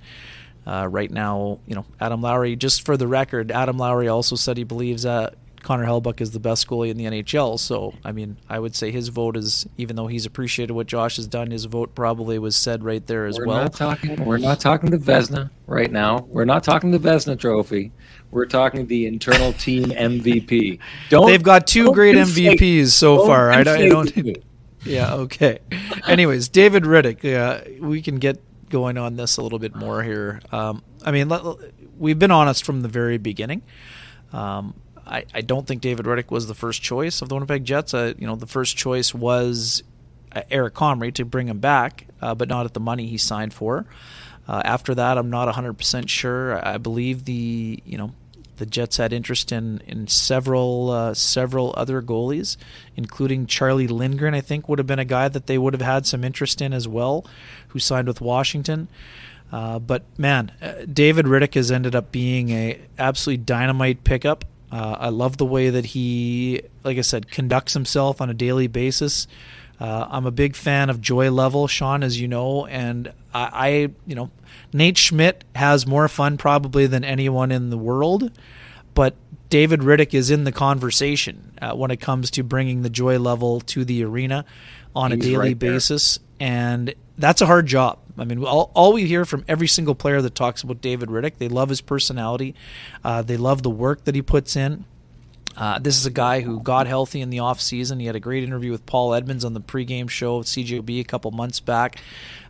uh, right now, you know, Adam Lowry. Just for the record, Adam Lowry also said he believes that Connor Hellebuyck is the best goalie in the NHL. So, I mean, I would say his vote is, even though he's appreciated what Josh has done, his vote probably was said right there as we're well. Not talking, we're not talking the Vezina right now. We're not talking the Vezina Trophy. We're talking the internal team MVP. Don't they've got 2 great MVPs so don't far. I don't. I don't yeah. Okay. Anyways, David Rittich. Uh, we can get going on this a little bit more here. Um, I mean, we've been honest from the very beginning. Um, I, I, don't think David Rittich was the first choice of the Winnipeg Jets. Uh, you know, the first choice was uh, Eric Comrie to bring him back, uh, but not at the money he signed for. Uh, after that, I'm not 100% sure. I believe the you know the Jets had interest in in several uh, several other goalies, including Charlie Lindgren. I think would have been a guy that they would have had some interest in as well, who signed with Washington. Uh, but man, uh, David Rittich has ended up being a absolutely dynamite pickup. Uh, I love the way that he, like I said, conducts himself on a daily basis. Uh, I'm a big fan of joy level, Sean, as you know, and I, I, you know, Nate Schmidt has more fun probably than anyone in the world, but David Rittich is in the conversation uh, when it comes to bringing the joy level to the arena on He's a daily right basis, and that's a hard job. I mean, all, all, we hear from every single player that talks about David Rittich, they love his personality, uh, they love the work that he puts in. Uh, this is a guy who got healthy in the offseason. He had a great interview with Paul Edmonds on the pregame show at CJOB a couple months back.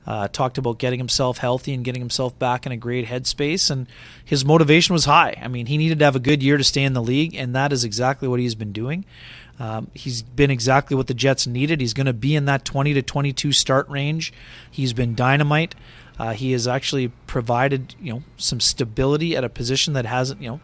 Uh, talked about getting himself healthy and getting himself back in a great headspace, and his motivation was high. I mean, he needed to have a good year to stay in the league, and that is exactly what he's been doing. Um, he's been exactly what the Jets needed. He's going to be in that 20 to 22 start range. He's been dynamite. Uh, he has actually provided, you know, some stability at a position that hasn't, you know,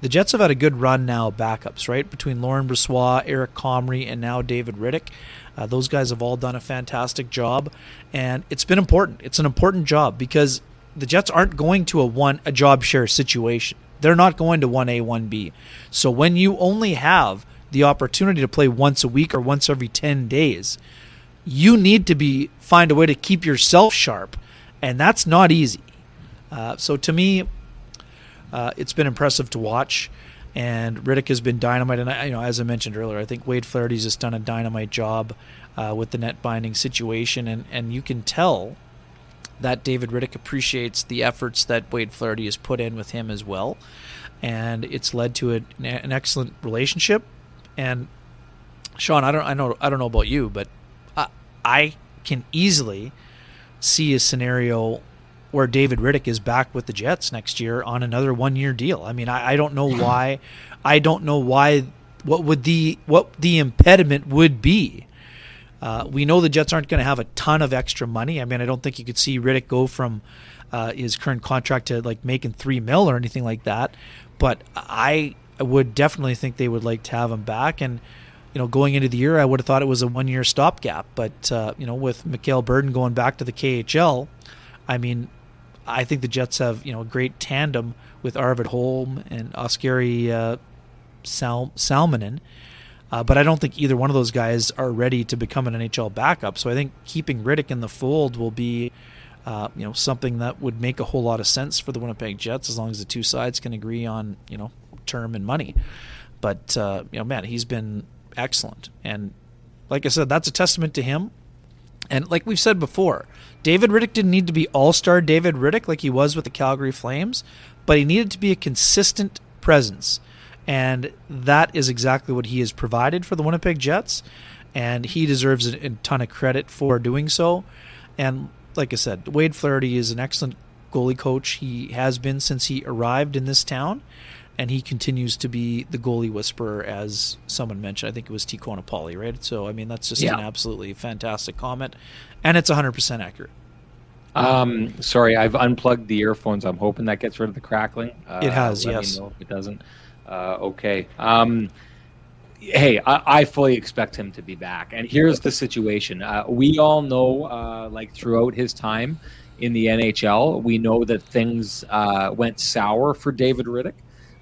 the Jets have had a good run now backups, right? Between Laurent Brossoit, Eric Comrie, and now David Rittich. Uh, those guys have all done a fantastic job, and it's been important. It's an important job because the Jets aren't going to a one a job share situation. They're not going to one A one B. So when you only have the opportunity to play once a week or once every ten days, you need to be find a way to keep yourself sharp, and that's not easy. Uh, so to me, uh, it's been impressive to watch. And Rittich has been dynamite, and I, you know, as I mentioned earlier, I think Wade Flaherty's just done a dynamite job uh, with the netminding situation, and and you can tell that David Rittich appreciates the efforts that Wade Flaherty has put in with him as well, and it's led to a, an excellent relationship. And Sean, I don't, I know, I don't know about you, but I, I can easily see a scenario where David Rittich is back with the Jets next year on another one year deal. I mean, I, I don't know why. I don't know why. What would the what the impediment would be? Uh, we know the Jets aren't going to have a ton of extra money. I mean, I don't think you could see Rittich go from uh, his current contract to like making three mil or anything like that. But I would definitely think they would like to have him back. And you know, going into the year, I would have thought it was a one year stopgap. But uh, you know, with Mikhail Berdin going back to the KHL, I mean, I think the Jets have you know a great tandem with Arvid Holm and Oskari uh, Sal-. Uh, but I don't think either one of those guys are ready to become an NHL backup. So I think keeping Rittich in the fold will be, uh, you know, something that would make a whole lot of sense for the Winnipeg Jets as long as the two sides can agree on, you know, term and money. But uh, you know, man, he's been excellent, and like I said, that's a testament to him. And like we've said before, David Rittich didn't need to be all star David Rittich like he was with the Calgary Flames, but he needed to be a consistent presence. And that is exactly what he has provided for the Winnipeg Jets. And he deserves a, a ton of credit for doing so. And like I said, Wade Flaherty is an excellent goalie coach. He has been since he arrived in this town and he continues to be the goalie whisperer, as someone mentioned. I think it was T. Konopali, right? So, I mean, that's just yeah. an absolutely fantastic comment, and it's 100% accurate. Um, sorry, I've unplugged the earphones. I'm hoping that gets rid of the crackling. Uh, it has, let yes. Me know if it doesn't. Uh, okay. Um, hey, I, I, fully expect him to be back. And here's the situation: uh, we all know, uh, like throughout his time in the NHL, we know that things uh, went sour for David Rittich.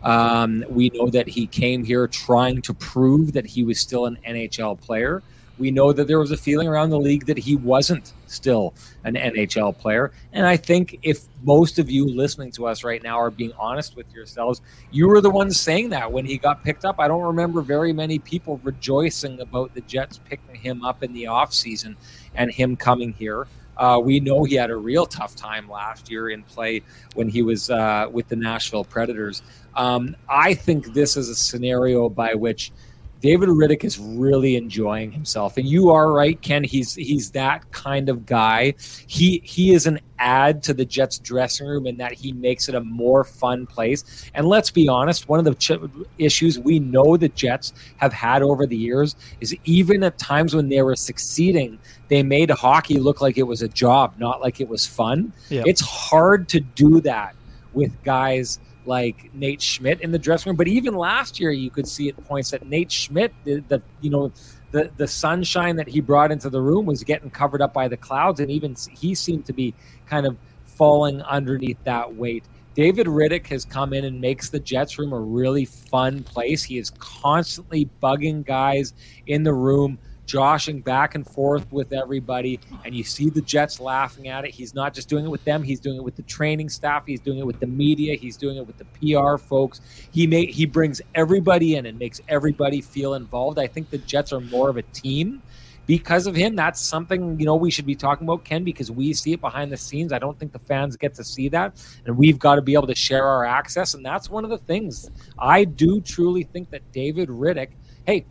Um, we know that he came here trying to prove that he was still an NHL player. We know that there was a feeling around the league that he wasn't still an NHL player. And I think if most of you listening to us right now are being honest with yourselves, you were the ones saying that when he got picked up. I don't remember very many people rejoicing about the Jets picking him up in the offseason and him coming here. Uh, we know he had a real tough time last year in play when he was uh, with the Nashville Predators. Um, I think this is a scenario by which David Rittich is really enjoying himself, and you are right, Ken. He's he's that kind of guy. He he is an add to the Jets dressing room in that he makes it a more fun place. And let's be honest, one of the ch- issues we know the Jets have had over the years is even at times when they were succeeding, they made hockey look like it was a job, not like it was fun. Yep. It's hard to do that with guys like Nate Schmidt in the dressing room. But even last year, you could see at points that Nate Schmidt, the, the you know, the the sunshine that he brought into the room was getting covered up by the clouds, and even he seemed to be kind of falling underneath that weight. David Rittich has come in and makes the Jets room a really fun place. He is constantly bugging guys in the room joshing back and forth with everybody, and you see the Jets laughing at it. He's not just doing it with them; he's doing it with the training staff. He's doing it with the media. He's doing it with the PR folks. He may he brings everybody in and makes everybody feel involved. I think the Jets are more of a team because of him. That's something you know we should be talking about, Ken, because we see it behind the scenes. I don't think the fans get to see that, and we've got to be able to share our access. And that's one of the things I do truly think that David Rittich, Hey,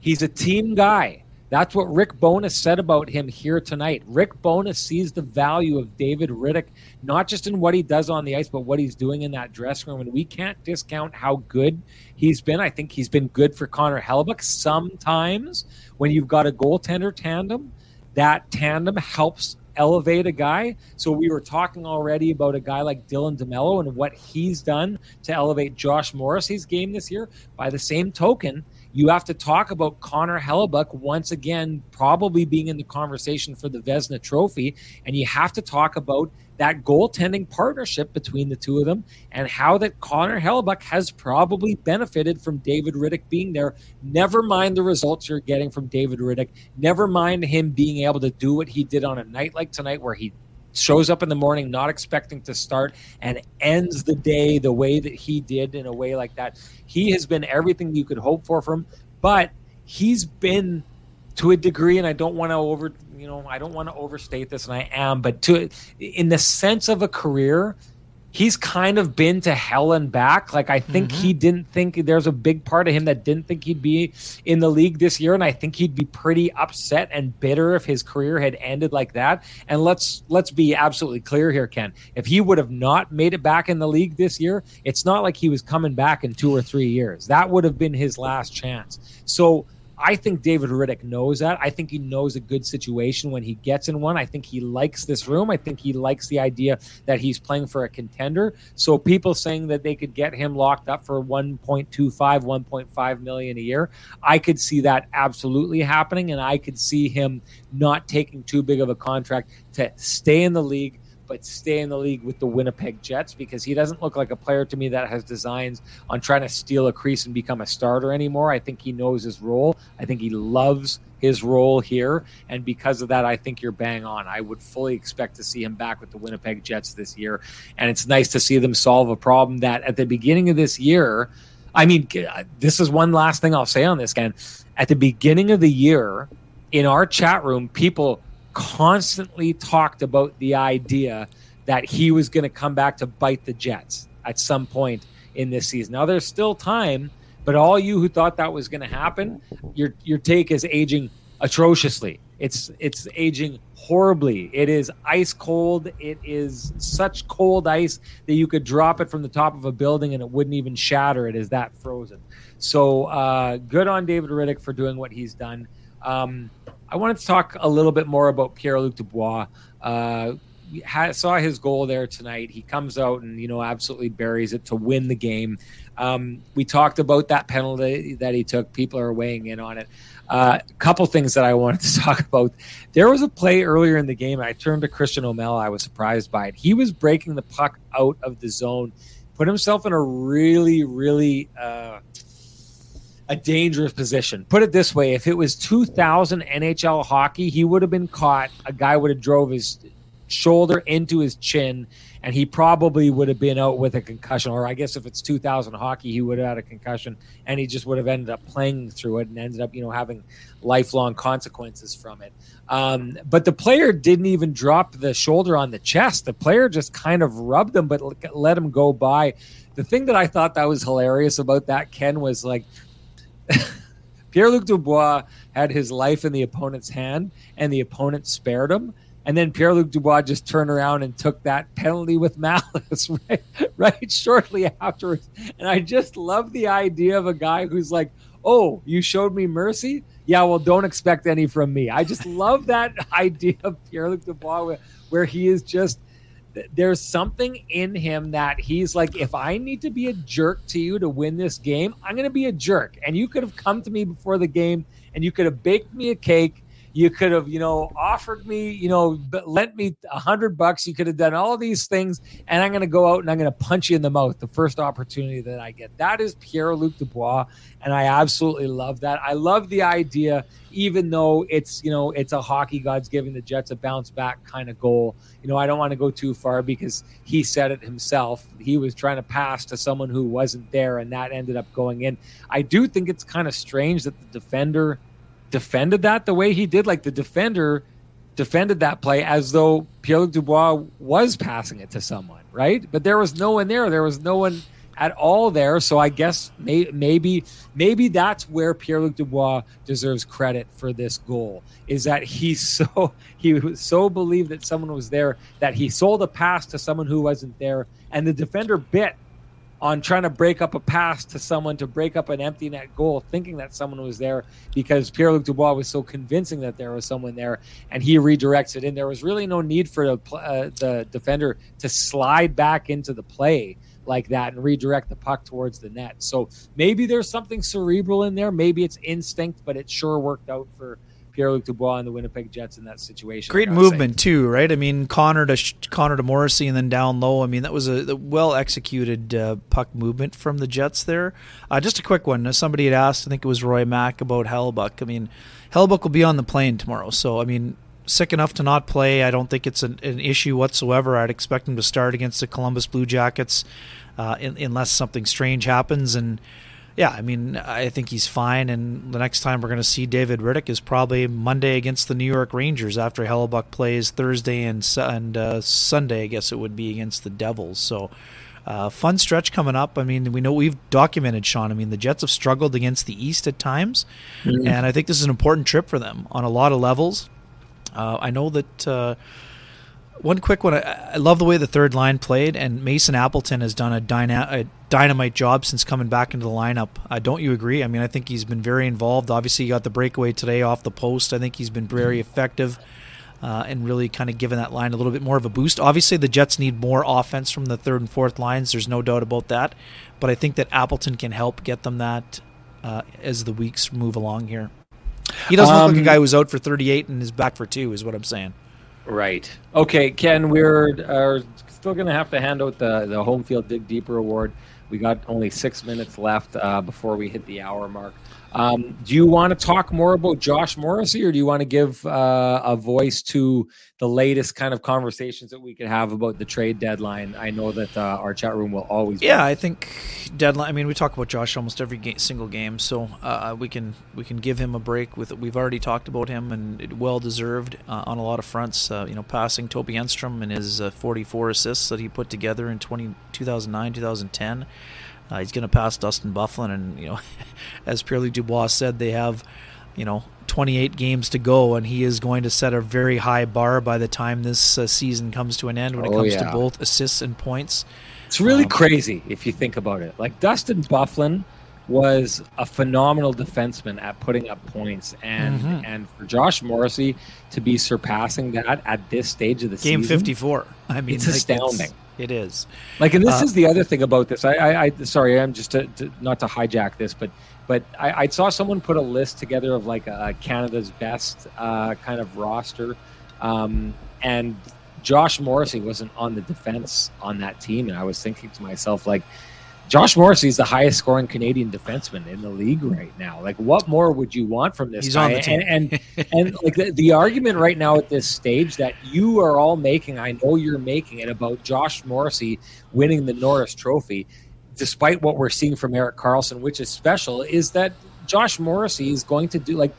he's a team guy that's what Rick Bowness said about him here tonight. Rick Bowness sees the value of David Rittich, not just in what he does on the ice, but what he's doing in that dressing room. And we can't discount how good he's been. I think he's been good for Connor Hellebuyck. Sometimes when you've got a goaltender tandem, that tandem helps elevate a guy. So we were talking already about a guy like Dylan DeMelo and what he's done to elevate Josh Morrissey's game this year. By the same token, you have to talk about Connor Hellebuyck once again, probably being in the conversation for the Vezina Trophy, and you have to talk about that goaltending partnership between the two of them and how that Connor Hellebuyck has probably benefited from David Rittich being there. Never mind the results you're getting from David Rittich. Never mind him being able to do what he did on a night like tonight where he shows up in the morning not expecting to start and ends the day the way that he did in a way like that. He has been everything you could hope for from, but he's been to a degree, and I don't want to over, you know, I don't want to overstate this, and I am, but to in the sense of a career, he's kind of been to hell and back. Like I think mm-hmm. he didn't think there's a big part of him that didn't think he'd be in the league this year, and I think he'd be pretty upset and bitter if his career had ended like that. And let's let's be absolutely clear here, Ken. If he would have not made it back in the league this year, it's not like he was coming back in two or three years. That would have been his last chance. So I think David Rittich knows that. I think he knows a good situation when he gets in one. I think he likes this room. I think he likes the idea that he's playing for a contender. So people saying that they could get him locked up for 1.25, 1.5 million a year, I could see that absolutely happening and I could see him not taking too big of a contract to stay in the league but stay in the league with the Winnipeg Jets because he doesn't look like a player to me that has designs on trying to steal a crease and become a starter anymore. I think he knows his role. I think he loves his role here. And because of that, I think you're bang on. I would fully expect to see him back with the Winnipeg Jets this year. And it's nice to see them solve a problem that at the beginning of this year, I mean, uh, this is one last thing I'll say on this, Ken. At the beginning of the year, in our chat room, people constantly talked about the idea that he was going to come back to bite the Jets at some point in this season. Now there's still time, but all you who thought that was going to happen, your your take is aging atrociously. It's it's aging horribly. It is ice cold. It is such cold ice that you could drop it from the top of a building and it wouldn't even shatter. It is that frozen. So uh, good on David Rittich for doing what he's done. Um, I wanted to talk a little bit more about Pierre Luc Dubois. Uh, saw his goal there tonight. He comes out and you know absolutely buries it to win the game. Um, we talked about that penalty that he took. People are weighing in on it. A uh, couple things that I wanted to talk about. There was a play earlier in the game. I turned to Christian O'Mel. I was surprised by it. He was breaking the puck out of the zone, put himself in a really, really uh, a dangerous position. Put it this way: if it was 2000 NHL hockey, he would have been caught. A guy would have drove his shoulder into his chin, and he probably would have been out with a concussion. Or I guess if it's 2000 hockey, he would have had a concussion, and he just would have ended up playing through it and ended up, you know, having lifelong consequences from it. Um, but the player didn't even drop the shoulder on the chest. The player just kind of rubbed him, but let him go by. The thing that I thought that was hilarious about that Ken was like. Pierre Luc Dubois had his life in the opponent's hand, and the opponent spared him. And then Pierre Luc Dubois just turned around and took that penalty with malice right, right shortly afterwards. And I just love the idea of a guy who's like, Oh, you showed me mercy? Yeah, well, don't expect any from me. I just love that idea of Pierre Luc Dubois where, where he is just there's something in him that he's like, if I need to be a jerk to you to win this game, I'm going to be a jerk. And you could have come to me before the game and you could have baked me a cake you could have, you know, offered me, you know, lent me a hundred bucks. You could have done all these things, and I'm going to go out and I'm going to punch you in the mouth the first opportunity that I get. That is Pierre Luc Dubois, and I absolutely love that. I love the idea, even though it's, you know, it's a hockey gods giving the Jets a bounce back kind of goal. You know, I don't want to go too far because he said it himself. He was trying to pass to someone who wasn't there, and that ended up going in. I do think it's kind of strange that the defender defended that the way he did. Like the defender defended that play as though Pierre Luc Dubois was passing it to someone, right? But there was no one there. There was no one at all there. So I guess may, maybe maybe that's where Pierre Luc Dubois deserves credit for this goal. Is that he so he so believed that someone was there that he sold a pass to someone who wasn't there, and the defender bit on trying to break up a pass to someone to break up an empty net goal, thinking that someone was there because Pierre Luc Dubois was so convincing that there was someone there, and he redirects it. And there was really no need for the, uh, the defender to slide back into the play like that and redirect the puck towards the net. So maybe there's something cerebral in there. Maybe it's instinct, but it sure worked out for Pierre Luc Dubois and the Winnipeg Jets in that situation. Great movement say. too, right? I mean, Connor to Connor to Morrissey and then down low. I mean, that was a, a well executed uh, puck movement from the Jets there. Uh, just a quick one. Somebody had asked, I think it was Roy Mack about Hellebuyck. I mean, Hellebuyck will be on the plane tomorrow, so I mean, sick enough to not play. I don't think it's an, an issue whatsoever. I'd expect him to start against the Columbus Blue Jackets, uh, in, unless something strange happens and yeah, I mean, I think he's fine. And the next time we're going to see David Rittich is probably Monday against the New York Rangers after Hellebuyck plays Thursday and and uh, Sunday. I guess it would be against the Devils. So. Uh, fun stretch coming up. I mean, we know we've documented Sean. I mean, the Jets have struggled against the East at times, mm-hmm. and I think this is an important trip for them on a lot of levels. Uh, I know that uh, one quick one. I, I, love the way the third line played, and Mason Appleton has done a, dyna- a dynamite job since coming back into the lineup. Uh, don't you agree? I mean, I think he's been very involved. Obviously, he got the breakaway today off the post. I think he's been very mm-hmm. effective. Uh, and really kind of given that line a little bit more of a boost. Obviously, the Jets need more offense from the third and fourth lines. There's no doubt about that. But I think that Appleton can help get them that uh, as the weeks move along here. He doesn't um, look like a um, guy who's out for 38 and is back for two, is what I'm saying. Right. Okay, Ken, we're uh, still going to have to hand out the, the home field dig deeper award. We got only six minutes left uh, before we hit the hour mark. Um, do you want to talk more about Josh Morrissey, or do you want to give uh, a voice to the latest kind of conversations that we could have about the trade deadline? I know that uh, our chat room will always. Yeah, I think deadline. I mean, we talk about Josh almost every single game, so uh, we can we can give him a break. With we've already talked about him, and it well deserved uh, on a lot of fronts. Uh, you know, passing Toby Enstrom and his uh, 44 assists that he put together in 20, 2009, 2010. Uh, he's going to pass Dustin Byfuglien, and you know, as Pierre Luc Dubois said, they have, you know, 28 games to go, and he is going to set a very high bar by the time this uh, season comes to an end when it oh, comes yeah. to both assists and points. It's really um, crazy if you think about it. Like Dustin Byfuglien was a phenomenal defenseman at putting up points, and Mhm. and for Josh Morrissey to be surpassing that at this stage of the Game season, 54. I mean, It's like, astounding. It is. Like, and this Uh, is the other thing about this. I, I, I sorry, I'm just to, to, not to hijack this, but but I, I saw someone put a list together of like uh, Canada's best uh, kind of roster, um, and Josh Morrissey wasn't on the defense on that team, and I was thinking to myself like. Josh Morrissey is the highest scoring Canadian defenseman in the league right now. Like, what more would you want from this He's guy? on the team. And, and and like the, the argument right now at this stage that you are all making, I know you're making it about Josh Morrissey winning the Norris Trophy, despite what we're seeing from Erik Karlsson, which is special, is that Josh Morrissey is going to do like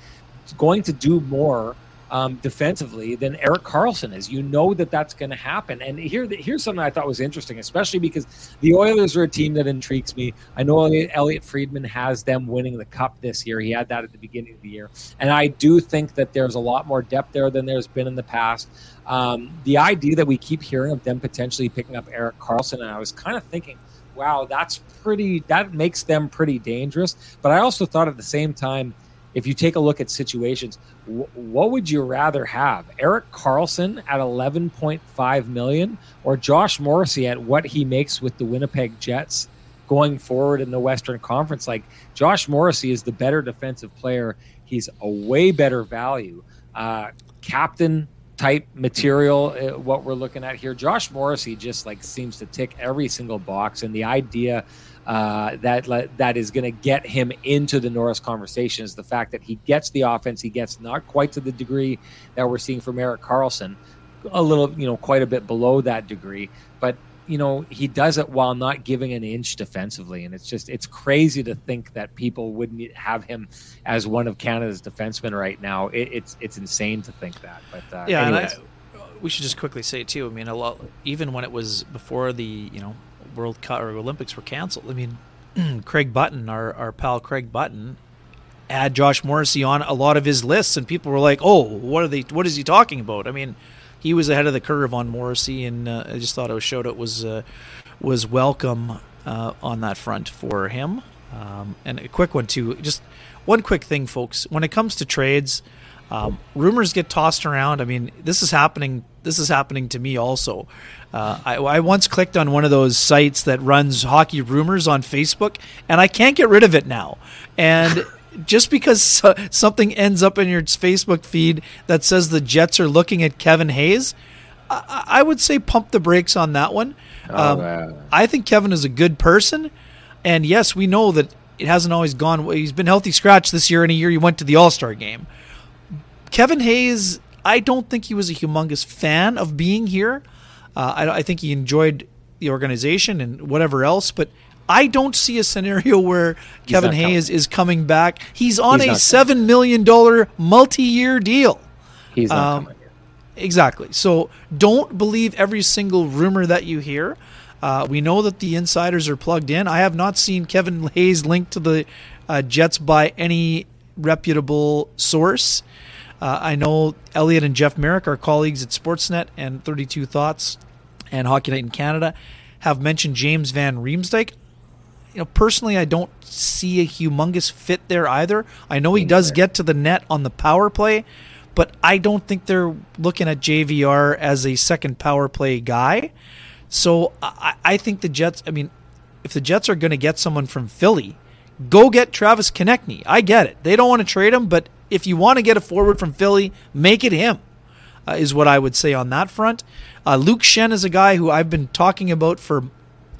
going to do more um, defensively than Erik Karlsson is. You know that that's going to happen. And here, here's something I thought was interesting, especially because the Oilers are a team that intrigues me. I know Elliot, Friedman has them winning the cup this year. He had that at the beginning of the year, and I do think that there's a lot more depth there than there's been in the past. Um, the idea that we keep hearing of them potentially picking up Erik Karlsson, and I was kind of thinking. Wow, that's pretty. That makes them pretty dangerous. But I also thought at the same time, if you take a look at situations, wh- what would you rather have? Erik Karlsson at 11.5 million or Josh Morrissey at what he makes with the Winnipeg Jets going forward in the Western Conference? Like Josh Morrissey is the better defensive player. He's a way better value. Uh, captain type material uh, what we're looking at here josh morrissey just like seems to tick every single box and the idea uh, that that is going to get him into the Norris conversation is the fact that he gets the offense. He gets not quite to the degree that we're seeing from Erik Karlsson, a little, you know, quite a bit below that degree. But you know, he does it while not giving an inch defensively, and it's just it's crazy to think that people wouldn't have him as one of Canada's defensemen right now. It, it's it's insane to think that. But uh, yeah, we should just quickly say too. I mean, a lot even when it was before the you know World Cup or Olympics were canceled. I mean, Craig Button, our, our pal Craig Button, had Josh Morrissey on a lot of his lists, and people were like, "Oh, what are they? What is he talking about?" I mean, he was ahead of the curve on Morrissey, and uh, I just thought it showed it was uh, was welcome uh, on that front for him. Um, and a quick one too, just one quick thing, folks. When it comes to trades, um, rumors get tossed around. I mean, this is happening. This is happening to me also. Uh, I, I once clicked on one of those sites that runs hockey rumors on Facebook, and I can't get rid of it now. And just because something ends up in your Facebook feed that says the Jets are looking at Kevin Hayes, I, I would say pump the brakes on that one. Oh, Um. I think Kevin is a good person, and yes, we know that it hasn't always gone. He's been healthy scratch this year, and a year he went to the All Star game. Kevin Hayes, I don't think he was a humongous fan of being here. Uh, I, I think he enjoyed the organization and whatever else, but I don't see a scenario where Kevin Hayes coming. is coming back. He's on He's a seven million dollar multi-year deal. He's not um, coming. Exactly. So don't believe every single rumor that you hear. Uh, we know that the insiders are plugged in. I have not seen Kevin Hayes linked to the uh, Jets by any reputable source. Uh, I know Elliot and Jeff Marek, our colleagues at Sportsnet and 32 Thoughts and Hockey Night in Canada, have mentioned James Van Riemsdyk. You know, personally, I don't see a humongous fit there either. I know he does get to the net on the power play, but I don't think they're looking at JVR as a second power play guy. So I, I think the Jets. I mean, if the Jets are going to get someone from Philly, go get Travis Konecny. I get it. They don't want to trade him, but if you want to get a forward from Philly, make it him. Uh, is what I would say on that front. Uh, Luke Schenn is a guy who I've been talking about for,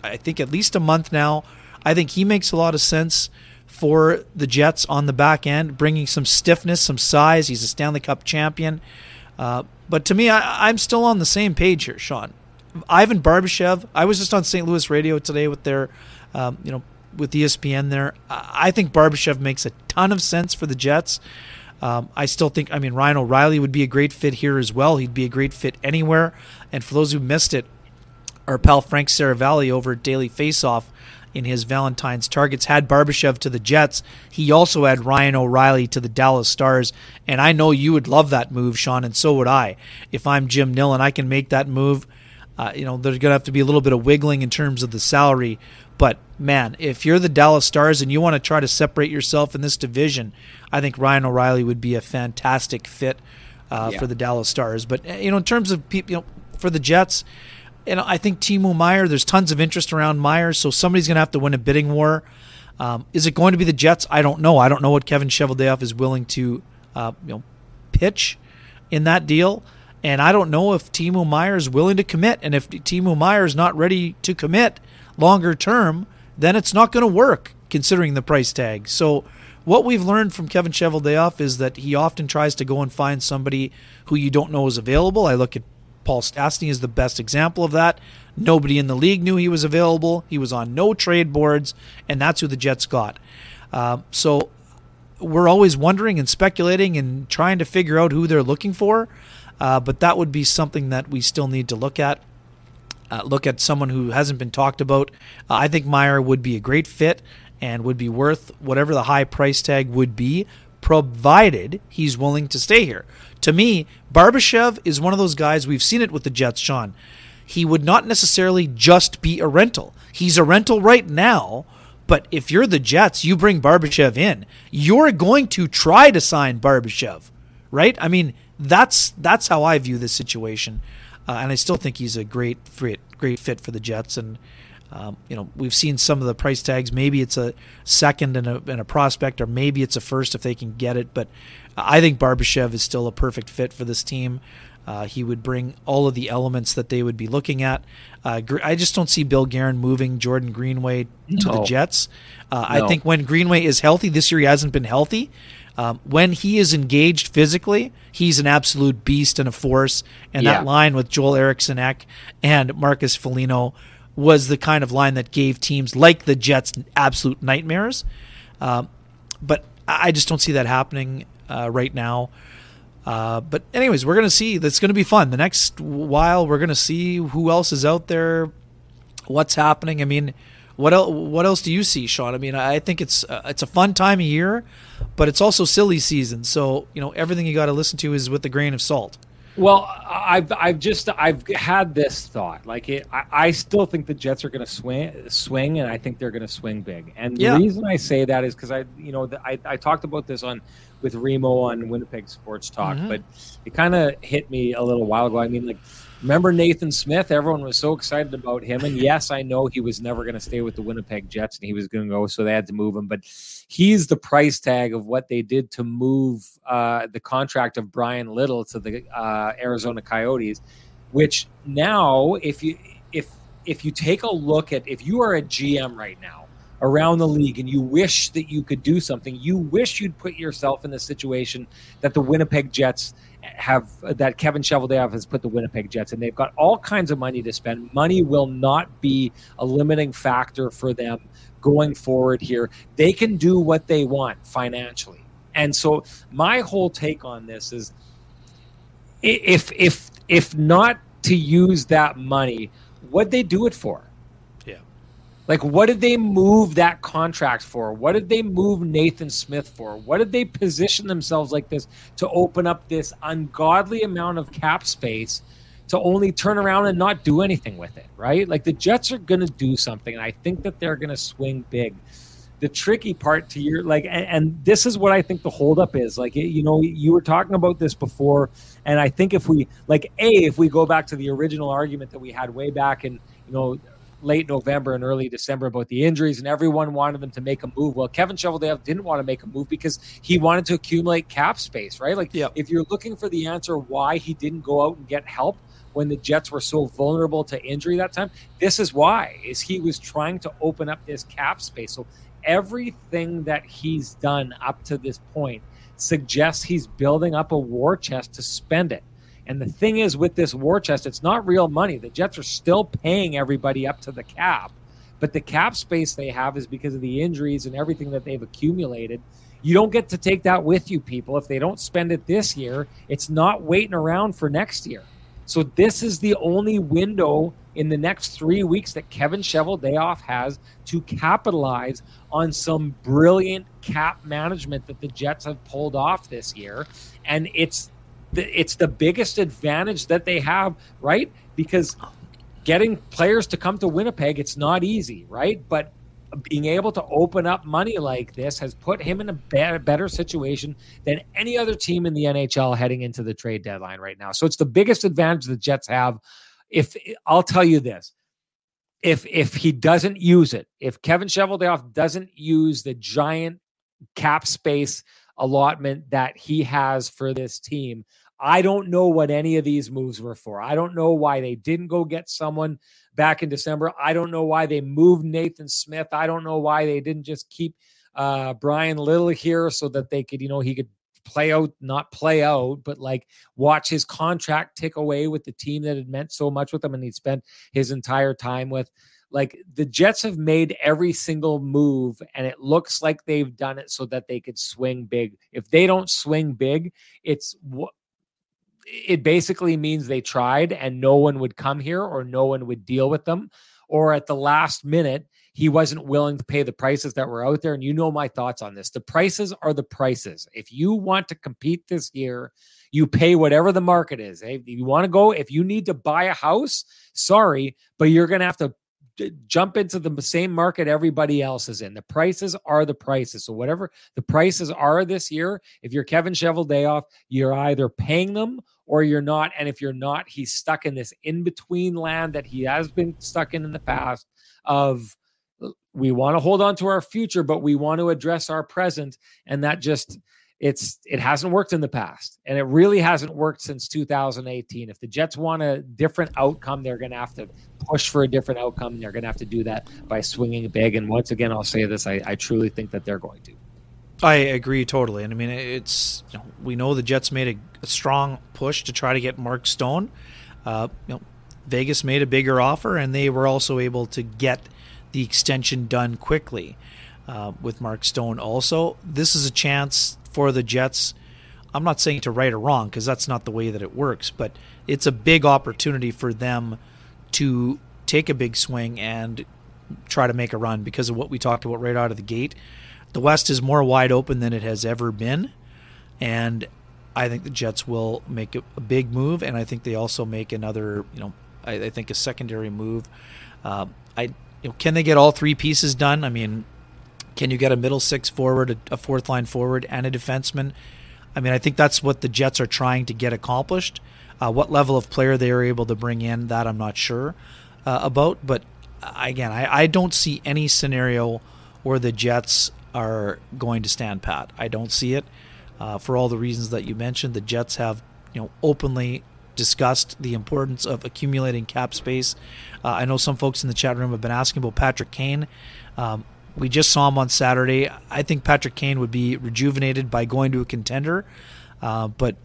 I think, at least a month now. I think he makes a lot of sense for the Jets on the back end, bringing some stiffness, some size. He's a Stanley Cup champion. Uh, but to me, I, I'm still on the same page here, Sean. Ivan Barbashev. I was just on St. Louis radio today with their, um, you know, with ESPN there. I think Barbashev makes a ton of sense for the Jets. Um, I still think, I mean, Ryan O'Reilly would be a great fit here as well. He'd be a great fit anywhere. And for those who missed it, our pal Frank Seravalli over at Daily Faceoff in his Valentine's targets had Barbashev to the Jets. He also had Ryan O'Reilly to the Dallas Stars. And I know you would love that move, Sean, and so would I. If I'm Jim Nill and I can make that move, uh, you know, there's going to have to be a little bit of wiggling in terms of the salary. But man, if you're the Dallas Stars and you want to try to separate yourself in this division, I think Ryan O'Reilly would be a fantastic fit uh, yeah. for the Dallas Stars. But you know, in terms of people, you know, for the Jets, you know, I think Timo Meier. There's tons of interest around Meier, so somebody's going to have to win a bidding war. Um, is it going to be the Jets? I don't know. I don't know what Kevin Cheveldayoff is willing to, uh, you know, pitch in that deal. And I don't know if Timo Meier is willing to commit. And if Timo Meier is not ready to commit longer term, then it's not going to work considering the price tag. So what we've learned from Kevin Cheveldayoff is that he often tries to go and find somebody who you don't know is available. I look at Paul Stastny as the best example of that. Nobody in the league knew he was available. He was on no trade boards, and that's who the Jets got. Uh, so we're always wondering and speculating and trying to figure out who they're looking for. Uh, but that would be something that we still need to look at. Uh, look at someone who hasn't been talked about. Uh, I think Meier would be a great fit and would be worth whatever the high price tag would be, provided he's willing to stay here. To me, Barbashev is one of those guys, we've seen it with the Jets, Sean. He would not necessarily just be a rental. He's a rental right now, but if you're the Jets, you bring Barbashev in, you're going to try to sign Barbashev, right? I mean, that's that's how I view this situation, uh, and I still think he's a great fit, great fit for the Jets. And um, you know, we've seen some of the price tags. Maybe it's a second and a, and a prospect, or maybe it's a first if they can get it. But I think Barbashev is still a perfect fit for this team. Uh, he would bring all of the elements that they would be looking at. Uh, I just don't see Bill Guerin moving Jordan Greenway to no. the Jets. Uh, no. I think when Greenway is healthy, this year he hasn't been healthy. Um, when he is engaged physically, he's an absolute beast and a force. And yeah. that line with Joel Eriksson Ek and Marcus Foligno was the kind of line that gave teams like the Jets absolute nightmares. Um, but I just don't see that happening uh, right now. Uh, but anyways, we're gonna see. That's gonna be fun. The next while, we're gonna see who else is out there, what's happening. I mean, what else? What else do you see, Sean? I mean, I think it's uh, it's a fun time of year, but it's also silly season. So you know, everything you got to listen to is with a grain of salt. Well, I've I've just I've had this thought. Like it, I, I still think the Jets are going to swing swing, and I think they're going to swing big. And yeah. the reason I say that is because I you know the, I I talked about this on with Remo on Winnipeg Sports Talk, mm-hmm. but it kind of hit me a little while ago. I mean, like Remember Nathan Smith? Everyone was so excited about him. And yes, I know he was never going to stay with the Winnipeg Jets and he was going to go, so they had to move him. But he's the price tag of what they did to move uh, the contract of Bryan Little to the uh, Arizona Coyotes, which now, if you if if you take a look at if you are a GM right now around the league and you wish that you could do something, you wish you'd put yourself in the situation that the Winnipeg Jets have that Kevin Cheveldayoff has put the Winnipeg Jets and they've got all kinds of money to spend. Money will not be a limiting factor for them going forward here. They can do what they want financially. And so my whole take on this is if if if not to use that money, what they do it for? Like, what did they move that contract for? What did they move Nathan Smith for? What did they position themselves like this to open up this ungodly amount of cap space to only turn around and not do anything with it, right? Like, the Jets are going to do something, and I think that they're going to swing big. The tricky part to your, like, and, and this is what I think the holdup is. Like, you know, you were talking about this before, and I think if we, like, A, if we go back to the original argument that we had way back in, you know, late November and early December about the injuries, and everyone wanted them to make a move. Well, Kevin Cheveldayoff didn't want to make a move because he wanted to accumulate cap space, right? Like, yep. if you're looking for the answer why he didn't go out and get help when the Jets were so vulnerable to injury that time, this is why: is he was trying to open up this cap space. So everything that he's done up to this point suggests he's building up a war chest to spend it. And the thing is, with this war chest, it's not real money. The Jets are still paying everybody up to the cap, but the cap space they have is because of the injuries and everything that they've accumulated. You don't get to take that with you, people. If they don't spend it this year, it's not waiting around for next year. So this is the only window in the next three weeks that Kevin Cheveldayoff has to capitalize on some brilliant cap management that the Jets have pulled off this year. And it's it's the biggest advantage that they have, right? Because getting players to come to Winnipeg, it's not easy, right? But being able to open up money like this has put him in a better situation than any other team in the NHL heading into the trade deadline right now. So it's the biggest advantage the Jets have. If I'll tell you this, if if he doesn't use it, if Kevin Cheveldayoff doesn't use the giant cap space allotment that he has for this team, I don't know what any of these moves were for. I don't know why they didn't go get someone back in December. I don't know why they moved Nathan Smith. I don't know why they didn't just keep uh, Bryan Little here so that they could, you know, he could play out, not play out, but like watch his contract tick away with the team that had meant so much with him and he'd spent his entire time with. Like the Jets have made every single move, and it looks like they've done it so that they could swing big. If they don't swing big, it's what it basically means they tried and no one would come here or no one would deal with them. Or at the last minute, he wasn't willing to pay the prices that were out there. And you know my thoughts on this. The prices are the prices. If you want to compete this year, you pay whatever the market is. If you want to go, if you need to buy a house, sorry, but you're going to have to jump into the same market everybody else is in. The prices are the prices. So whatever the prices are this year, if you're Kevin Cheveldayoff, you're either paying them or you're not. And if you're not, he's stuck in this in between land that he has been stuck in in the past of we want to hold on to our future, but we want to address our present. And that just it's it hasn't worked in the past and it really hasn't worked since 2018 if the jets want a different outcome they're going to have to push for a different outcome. They're going to have to do that by swinging big and once again i'll say this i, I truly think that they're going to. I agree totally and i mean it's you know, we know the jets made a, a, strong push to try to get mark stone. Uh, you know vegas made a bigger offer and they were also able to get the extension done quickly uh, with mark stone also. This is a chance for the Jets. I'm not saying to right or wrong because that's not the way that it works, but it's a big opportunity for them to take a big swing and try to make a run because of what we talked about right out of the gate. The West is more wide open than it has ever been, and I think the Jets will make a, big move, and I think they also make another, you know, I, I think a secondary move. Uh, I, you know, can they get all three pieces done? I mean, can you get a middle six forward, a, fourth line forward, and a defenseman? I mean, I think that's what the Jets are trying to get accomplished. Uh, what level of player they are able to bring in, that I'm not sure uh, about. But uh, again, I, I don't see any scenario where the Jets are going to stand pat. I don't see it uh, for all the reasons that you mentioned. The Jets have, you know, openly discussed the importance of accumulating cap space. Uh, I know some folks in the chat room have been asking about Patrick Kane. Um, we just saw him on Saturday. I think Patrick Kane would be rejuvenated by going to a contender. Uh, but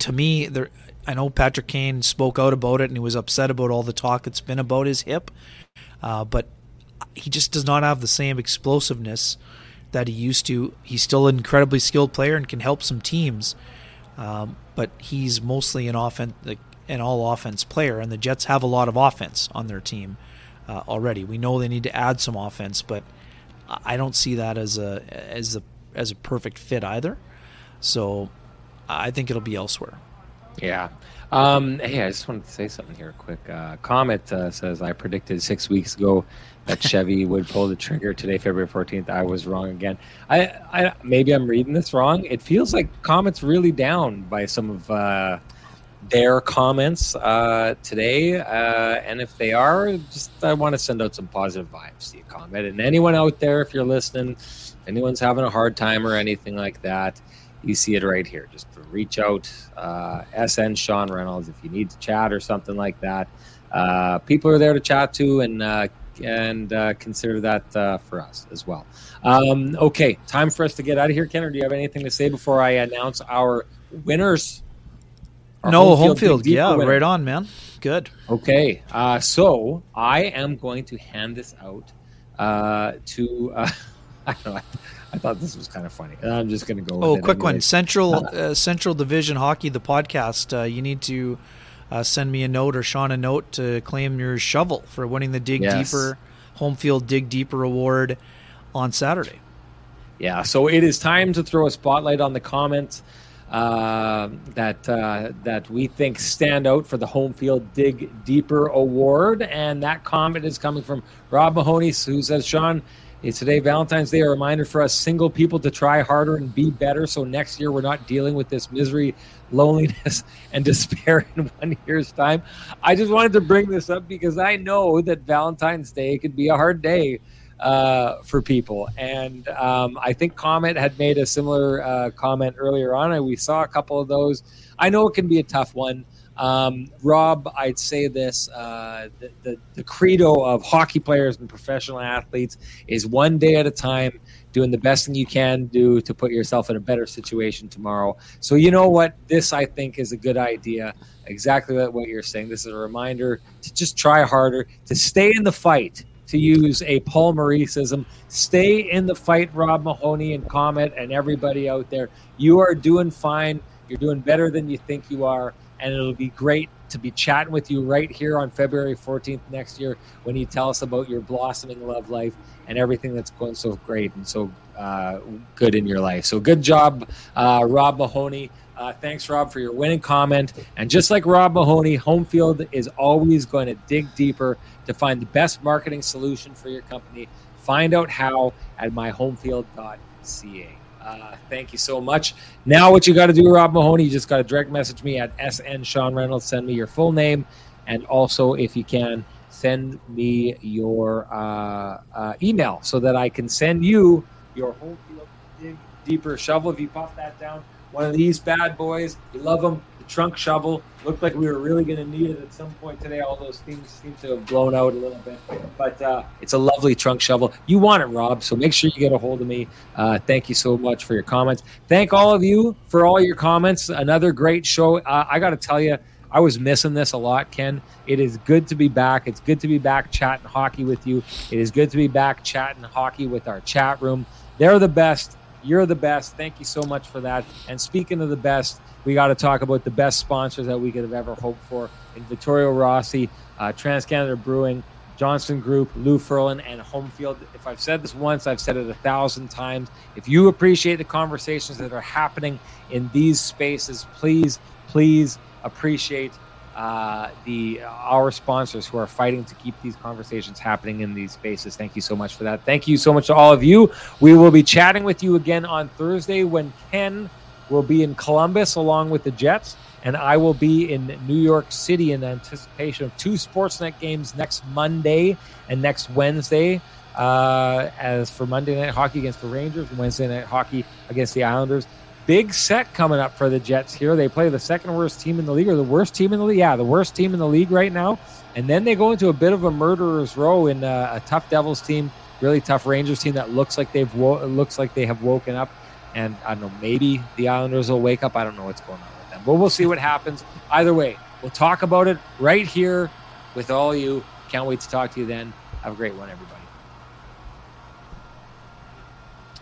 to me, there, I know Patrick Kane spoke out about it and he was upset about all the talk that's been about his hip. Uh, but he just does not have the same explosiveness that he used to. He's still an incredibly skilled player and can help some teams. Um, but he's mostly an offense, like an all offense player, and the Jets have a lot of offense on their team uh, already. We know they need to add some offense, but I don't see that as a as a as a perfect fit either. So I think it'll be elsewhere. Yeah. Um, hey, I just wanted to say something here quick. Uh, Comet uh, says I predicted six weeks ago that Chevy would pull the trigger today, February 14th. I was wrong again. I, I maybe I'm reading this wrong. It feels like Comet's really down by some of uh, their comments uh, today. Uh, and if they are, just I want to send out some positive vibes to you, Comet. And anyone out there, if you're listening, anyone's having a hard time or anything like that, you see it right here. Just reach out, uh, SN Sean Reynolds, if you need to chat or something like that. Uh, people are there to chat to and uh, and uh, consider that uh, for us as well. Um, okay, time for us to get out of here, Ken. Do you have anything to say before I announce our winners no, home field. Yeah, right on, man. Good. Okay. Uh, so I am going to hand this out uh, to. Uh, I don't know. I, I, thought this was kind of funny. I'm just going to go. Oh, quick one. Central uh, uh, Central Division Hockey, the podcast. Uh, you need to send me a note or Sean a note to claim your shovel for winning the Dig yes. Deeper Home Field Dig Deeper Award on Saturday. Yeah. So it is time to throw a spotlight on the comments uh, that uh, that we think stand out for the Home Field Dig Deeper Award, and that comment is coming from Rob Mahoney, who says, "Sean, it's today Valentine's Day, a reminder for us single people to try harder and be better, so next year we're not dealing with this misery, loneliness, and despair in one year's time." I just wanted to bring this up because I know that Valentine's Day could be a hard day uh, for people. And um, I think Comet had made a similar uh, comment earlier on. And we saw a couple of those. I know it can be a tough one. Um, Rob, I'd say this uh, the, the, the, credo of hockey players and professional athletes is one day at a time, doing the best thing you can do to put yourself in a better situation tomorrow. So, you know what? This, I think, is a good idea. Exactly what you're saying. This is a reminder to just try harder, to stay in the fight to use a Paul Mauriceism. Stay in the fight, Rob Mahoney and Comet and everybody out there. You are doing fine. You're doing better than you think you are. And it'll be great to be chatting with you right here on February 14th next year when you tell us about your blossoming love life and everything that's going so great and so uh, good in your life. So good job, uh, Rob Mahoney. Uh, thanks, Rob, for your winning comment. And just like Rob Mahoney, Homefield is always going to dig deeper to find the best marketing solution for your company. Find out how at myhomefield.ca. Uh, thank you so much. Now, what you got to do, Rob Mahoney, you just got to direct message me at SN Sean Reynolds. Send me your full name. And also, if you can, send me your uh, uh, email so that I can send you your Homefield Dig Deeper shovel. If you pop that down, one of these bad boys, you love them, the trunk shovel. Looked like we were really going to need it at some point today. All those things seem to have blown out a little bit, but uh, it's a lovely trunk shovel. You want it, Rob? So make sure you get a hold of me. Uh, thank you so much for your comments. Thank all of you for all your comments. Another great show. Uh, I got to tell you. I was missing this a lot, Ken. It is good to be back. It's good to be back chatting hockey with you. It is good to be back chatting hockey with our chat room. They're the best. You're the best. Thank you so much for that. And speaking of the best, we got to talk about the best sponsors that we could have ever hoped for in Vittorio Rossi, uh, Trans Canada Brewing, Johnston Group, Lou Furlan, and Homefield. If I've said this once, I've said it a thousand times. If you appreciate the conversations that are happening in these spaces, please, please appreciate uh, the our sponsors who are fighting to keep these conversations happening in these spaces. Thank you so much for that. Thank you so much to all of you. We will be chatting with you again on Thursday when Ken will be in Columbus along with the Jets, and I will be in New York City in anticipation of two Sportsnet games next Monday and next Wednesday. Uh, as for Monday night hockey against the Rangers Wednesday night hockey against the Islanders. Big set coming up for the Jets here. They play the second worst team in the league, or the worst team in the league. Yeah, the worst team in the league right now. And then they go into a bit of a murderer's row in a, uh, a tough Devils team, really tough Rangers team that looks like they've wo- looks like they have woken up and I don't know, maybe the Islanders will wake up. I don't know what's going on with them, but we'll see what happens. Either way, we'll talk about it right here with all you. Can't wait to talk to you then. Have a great one, everybody.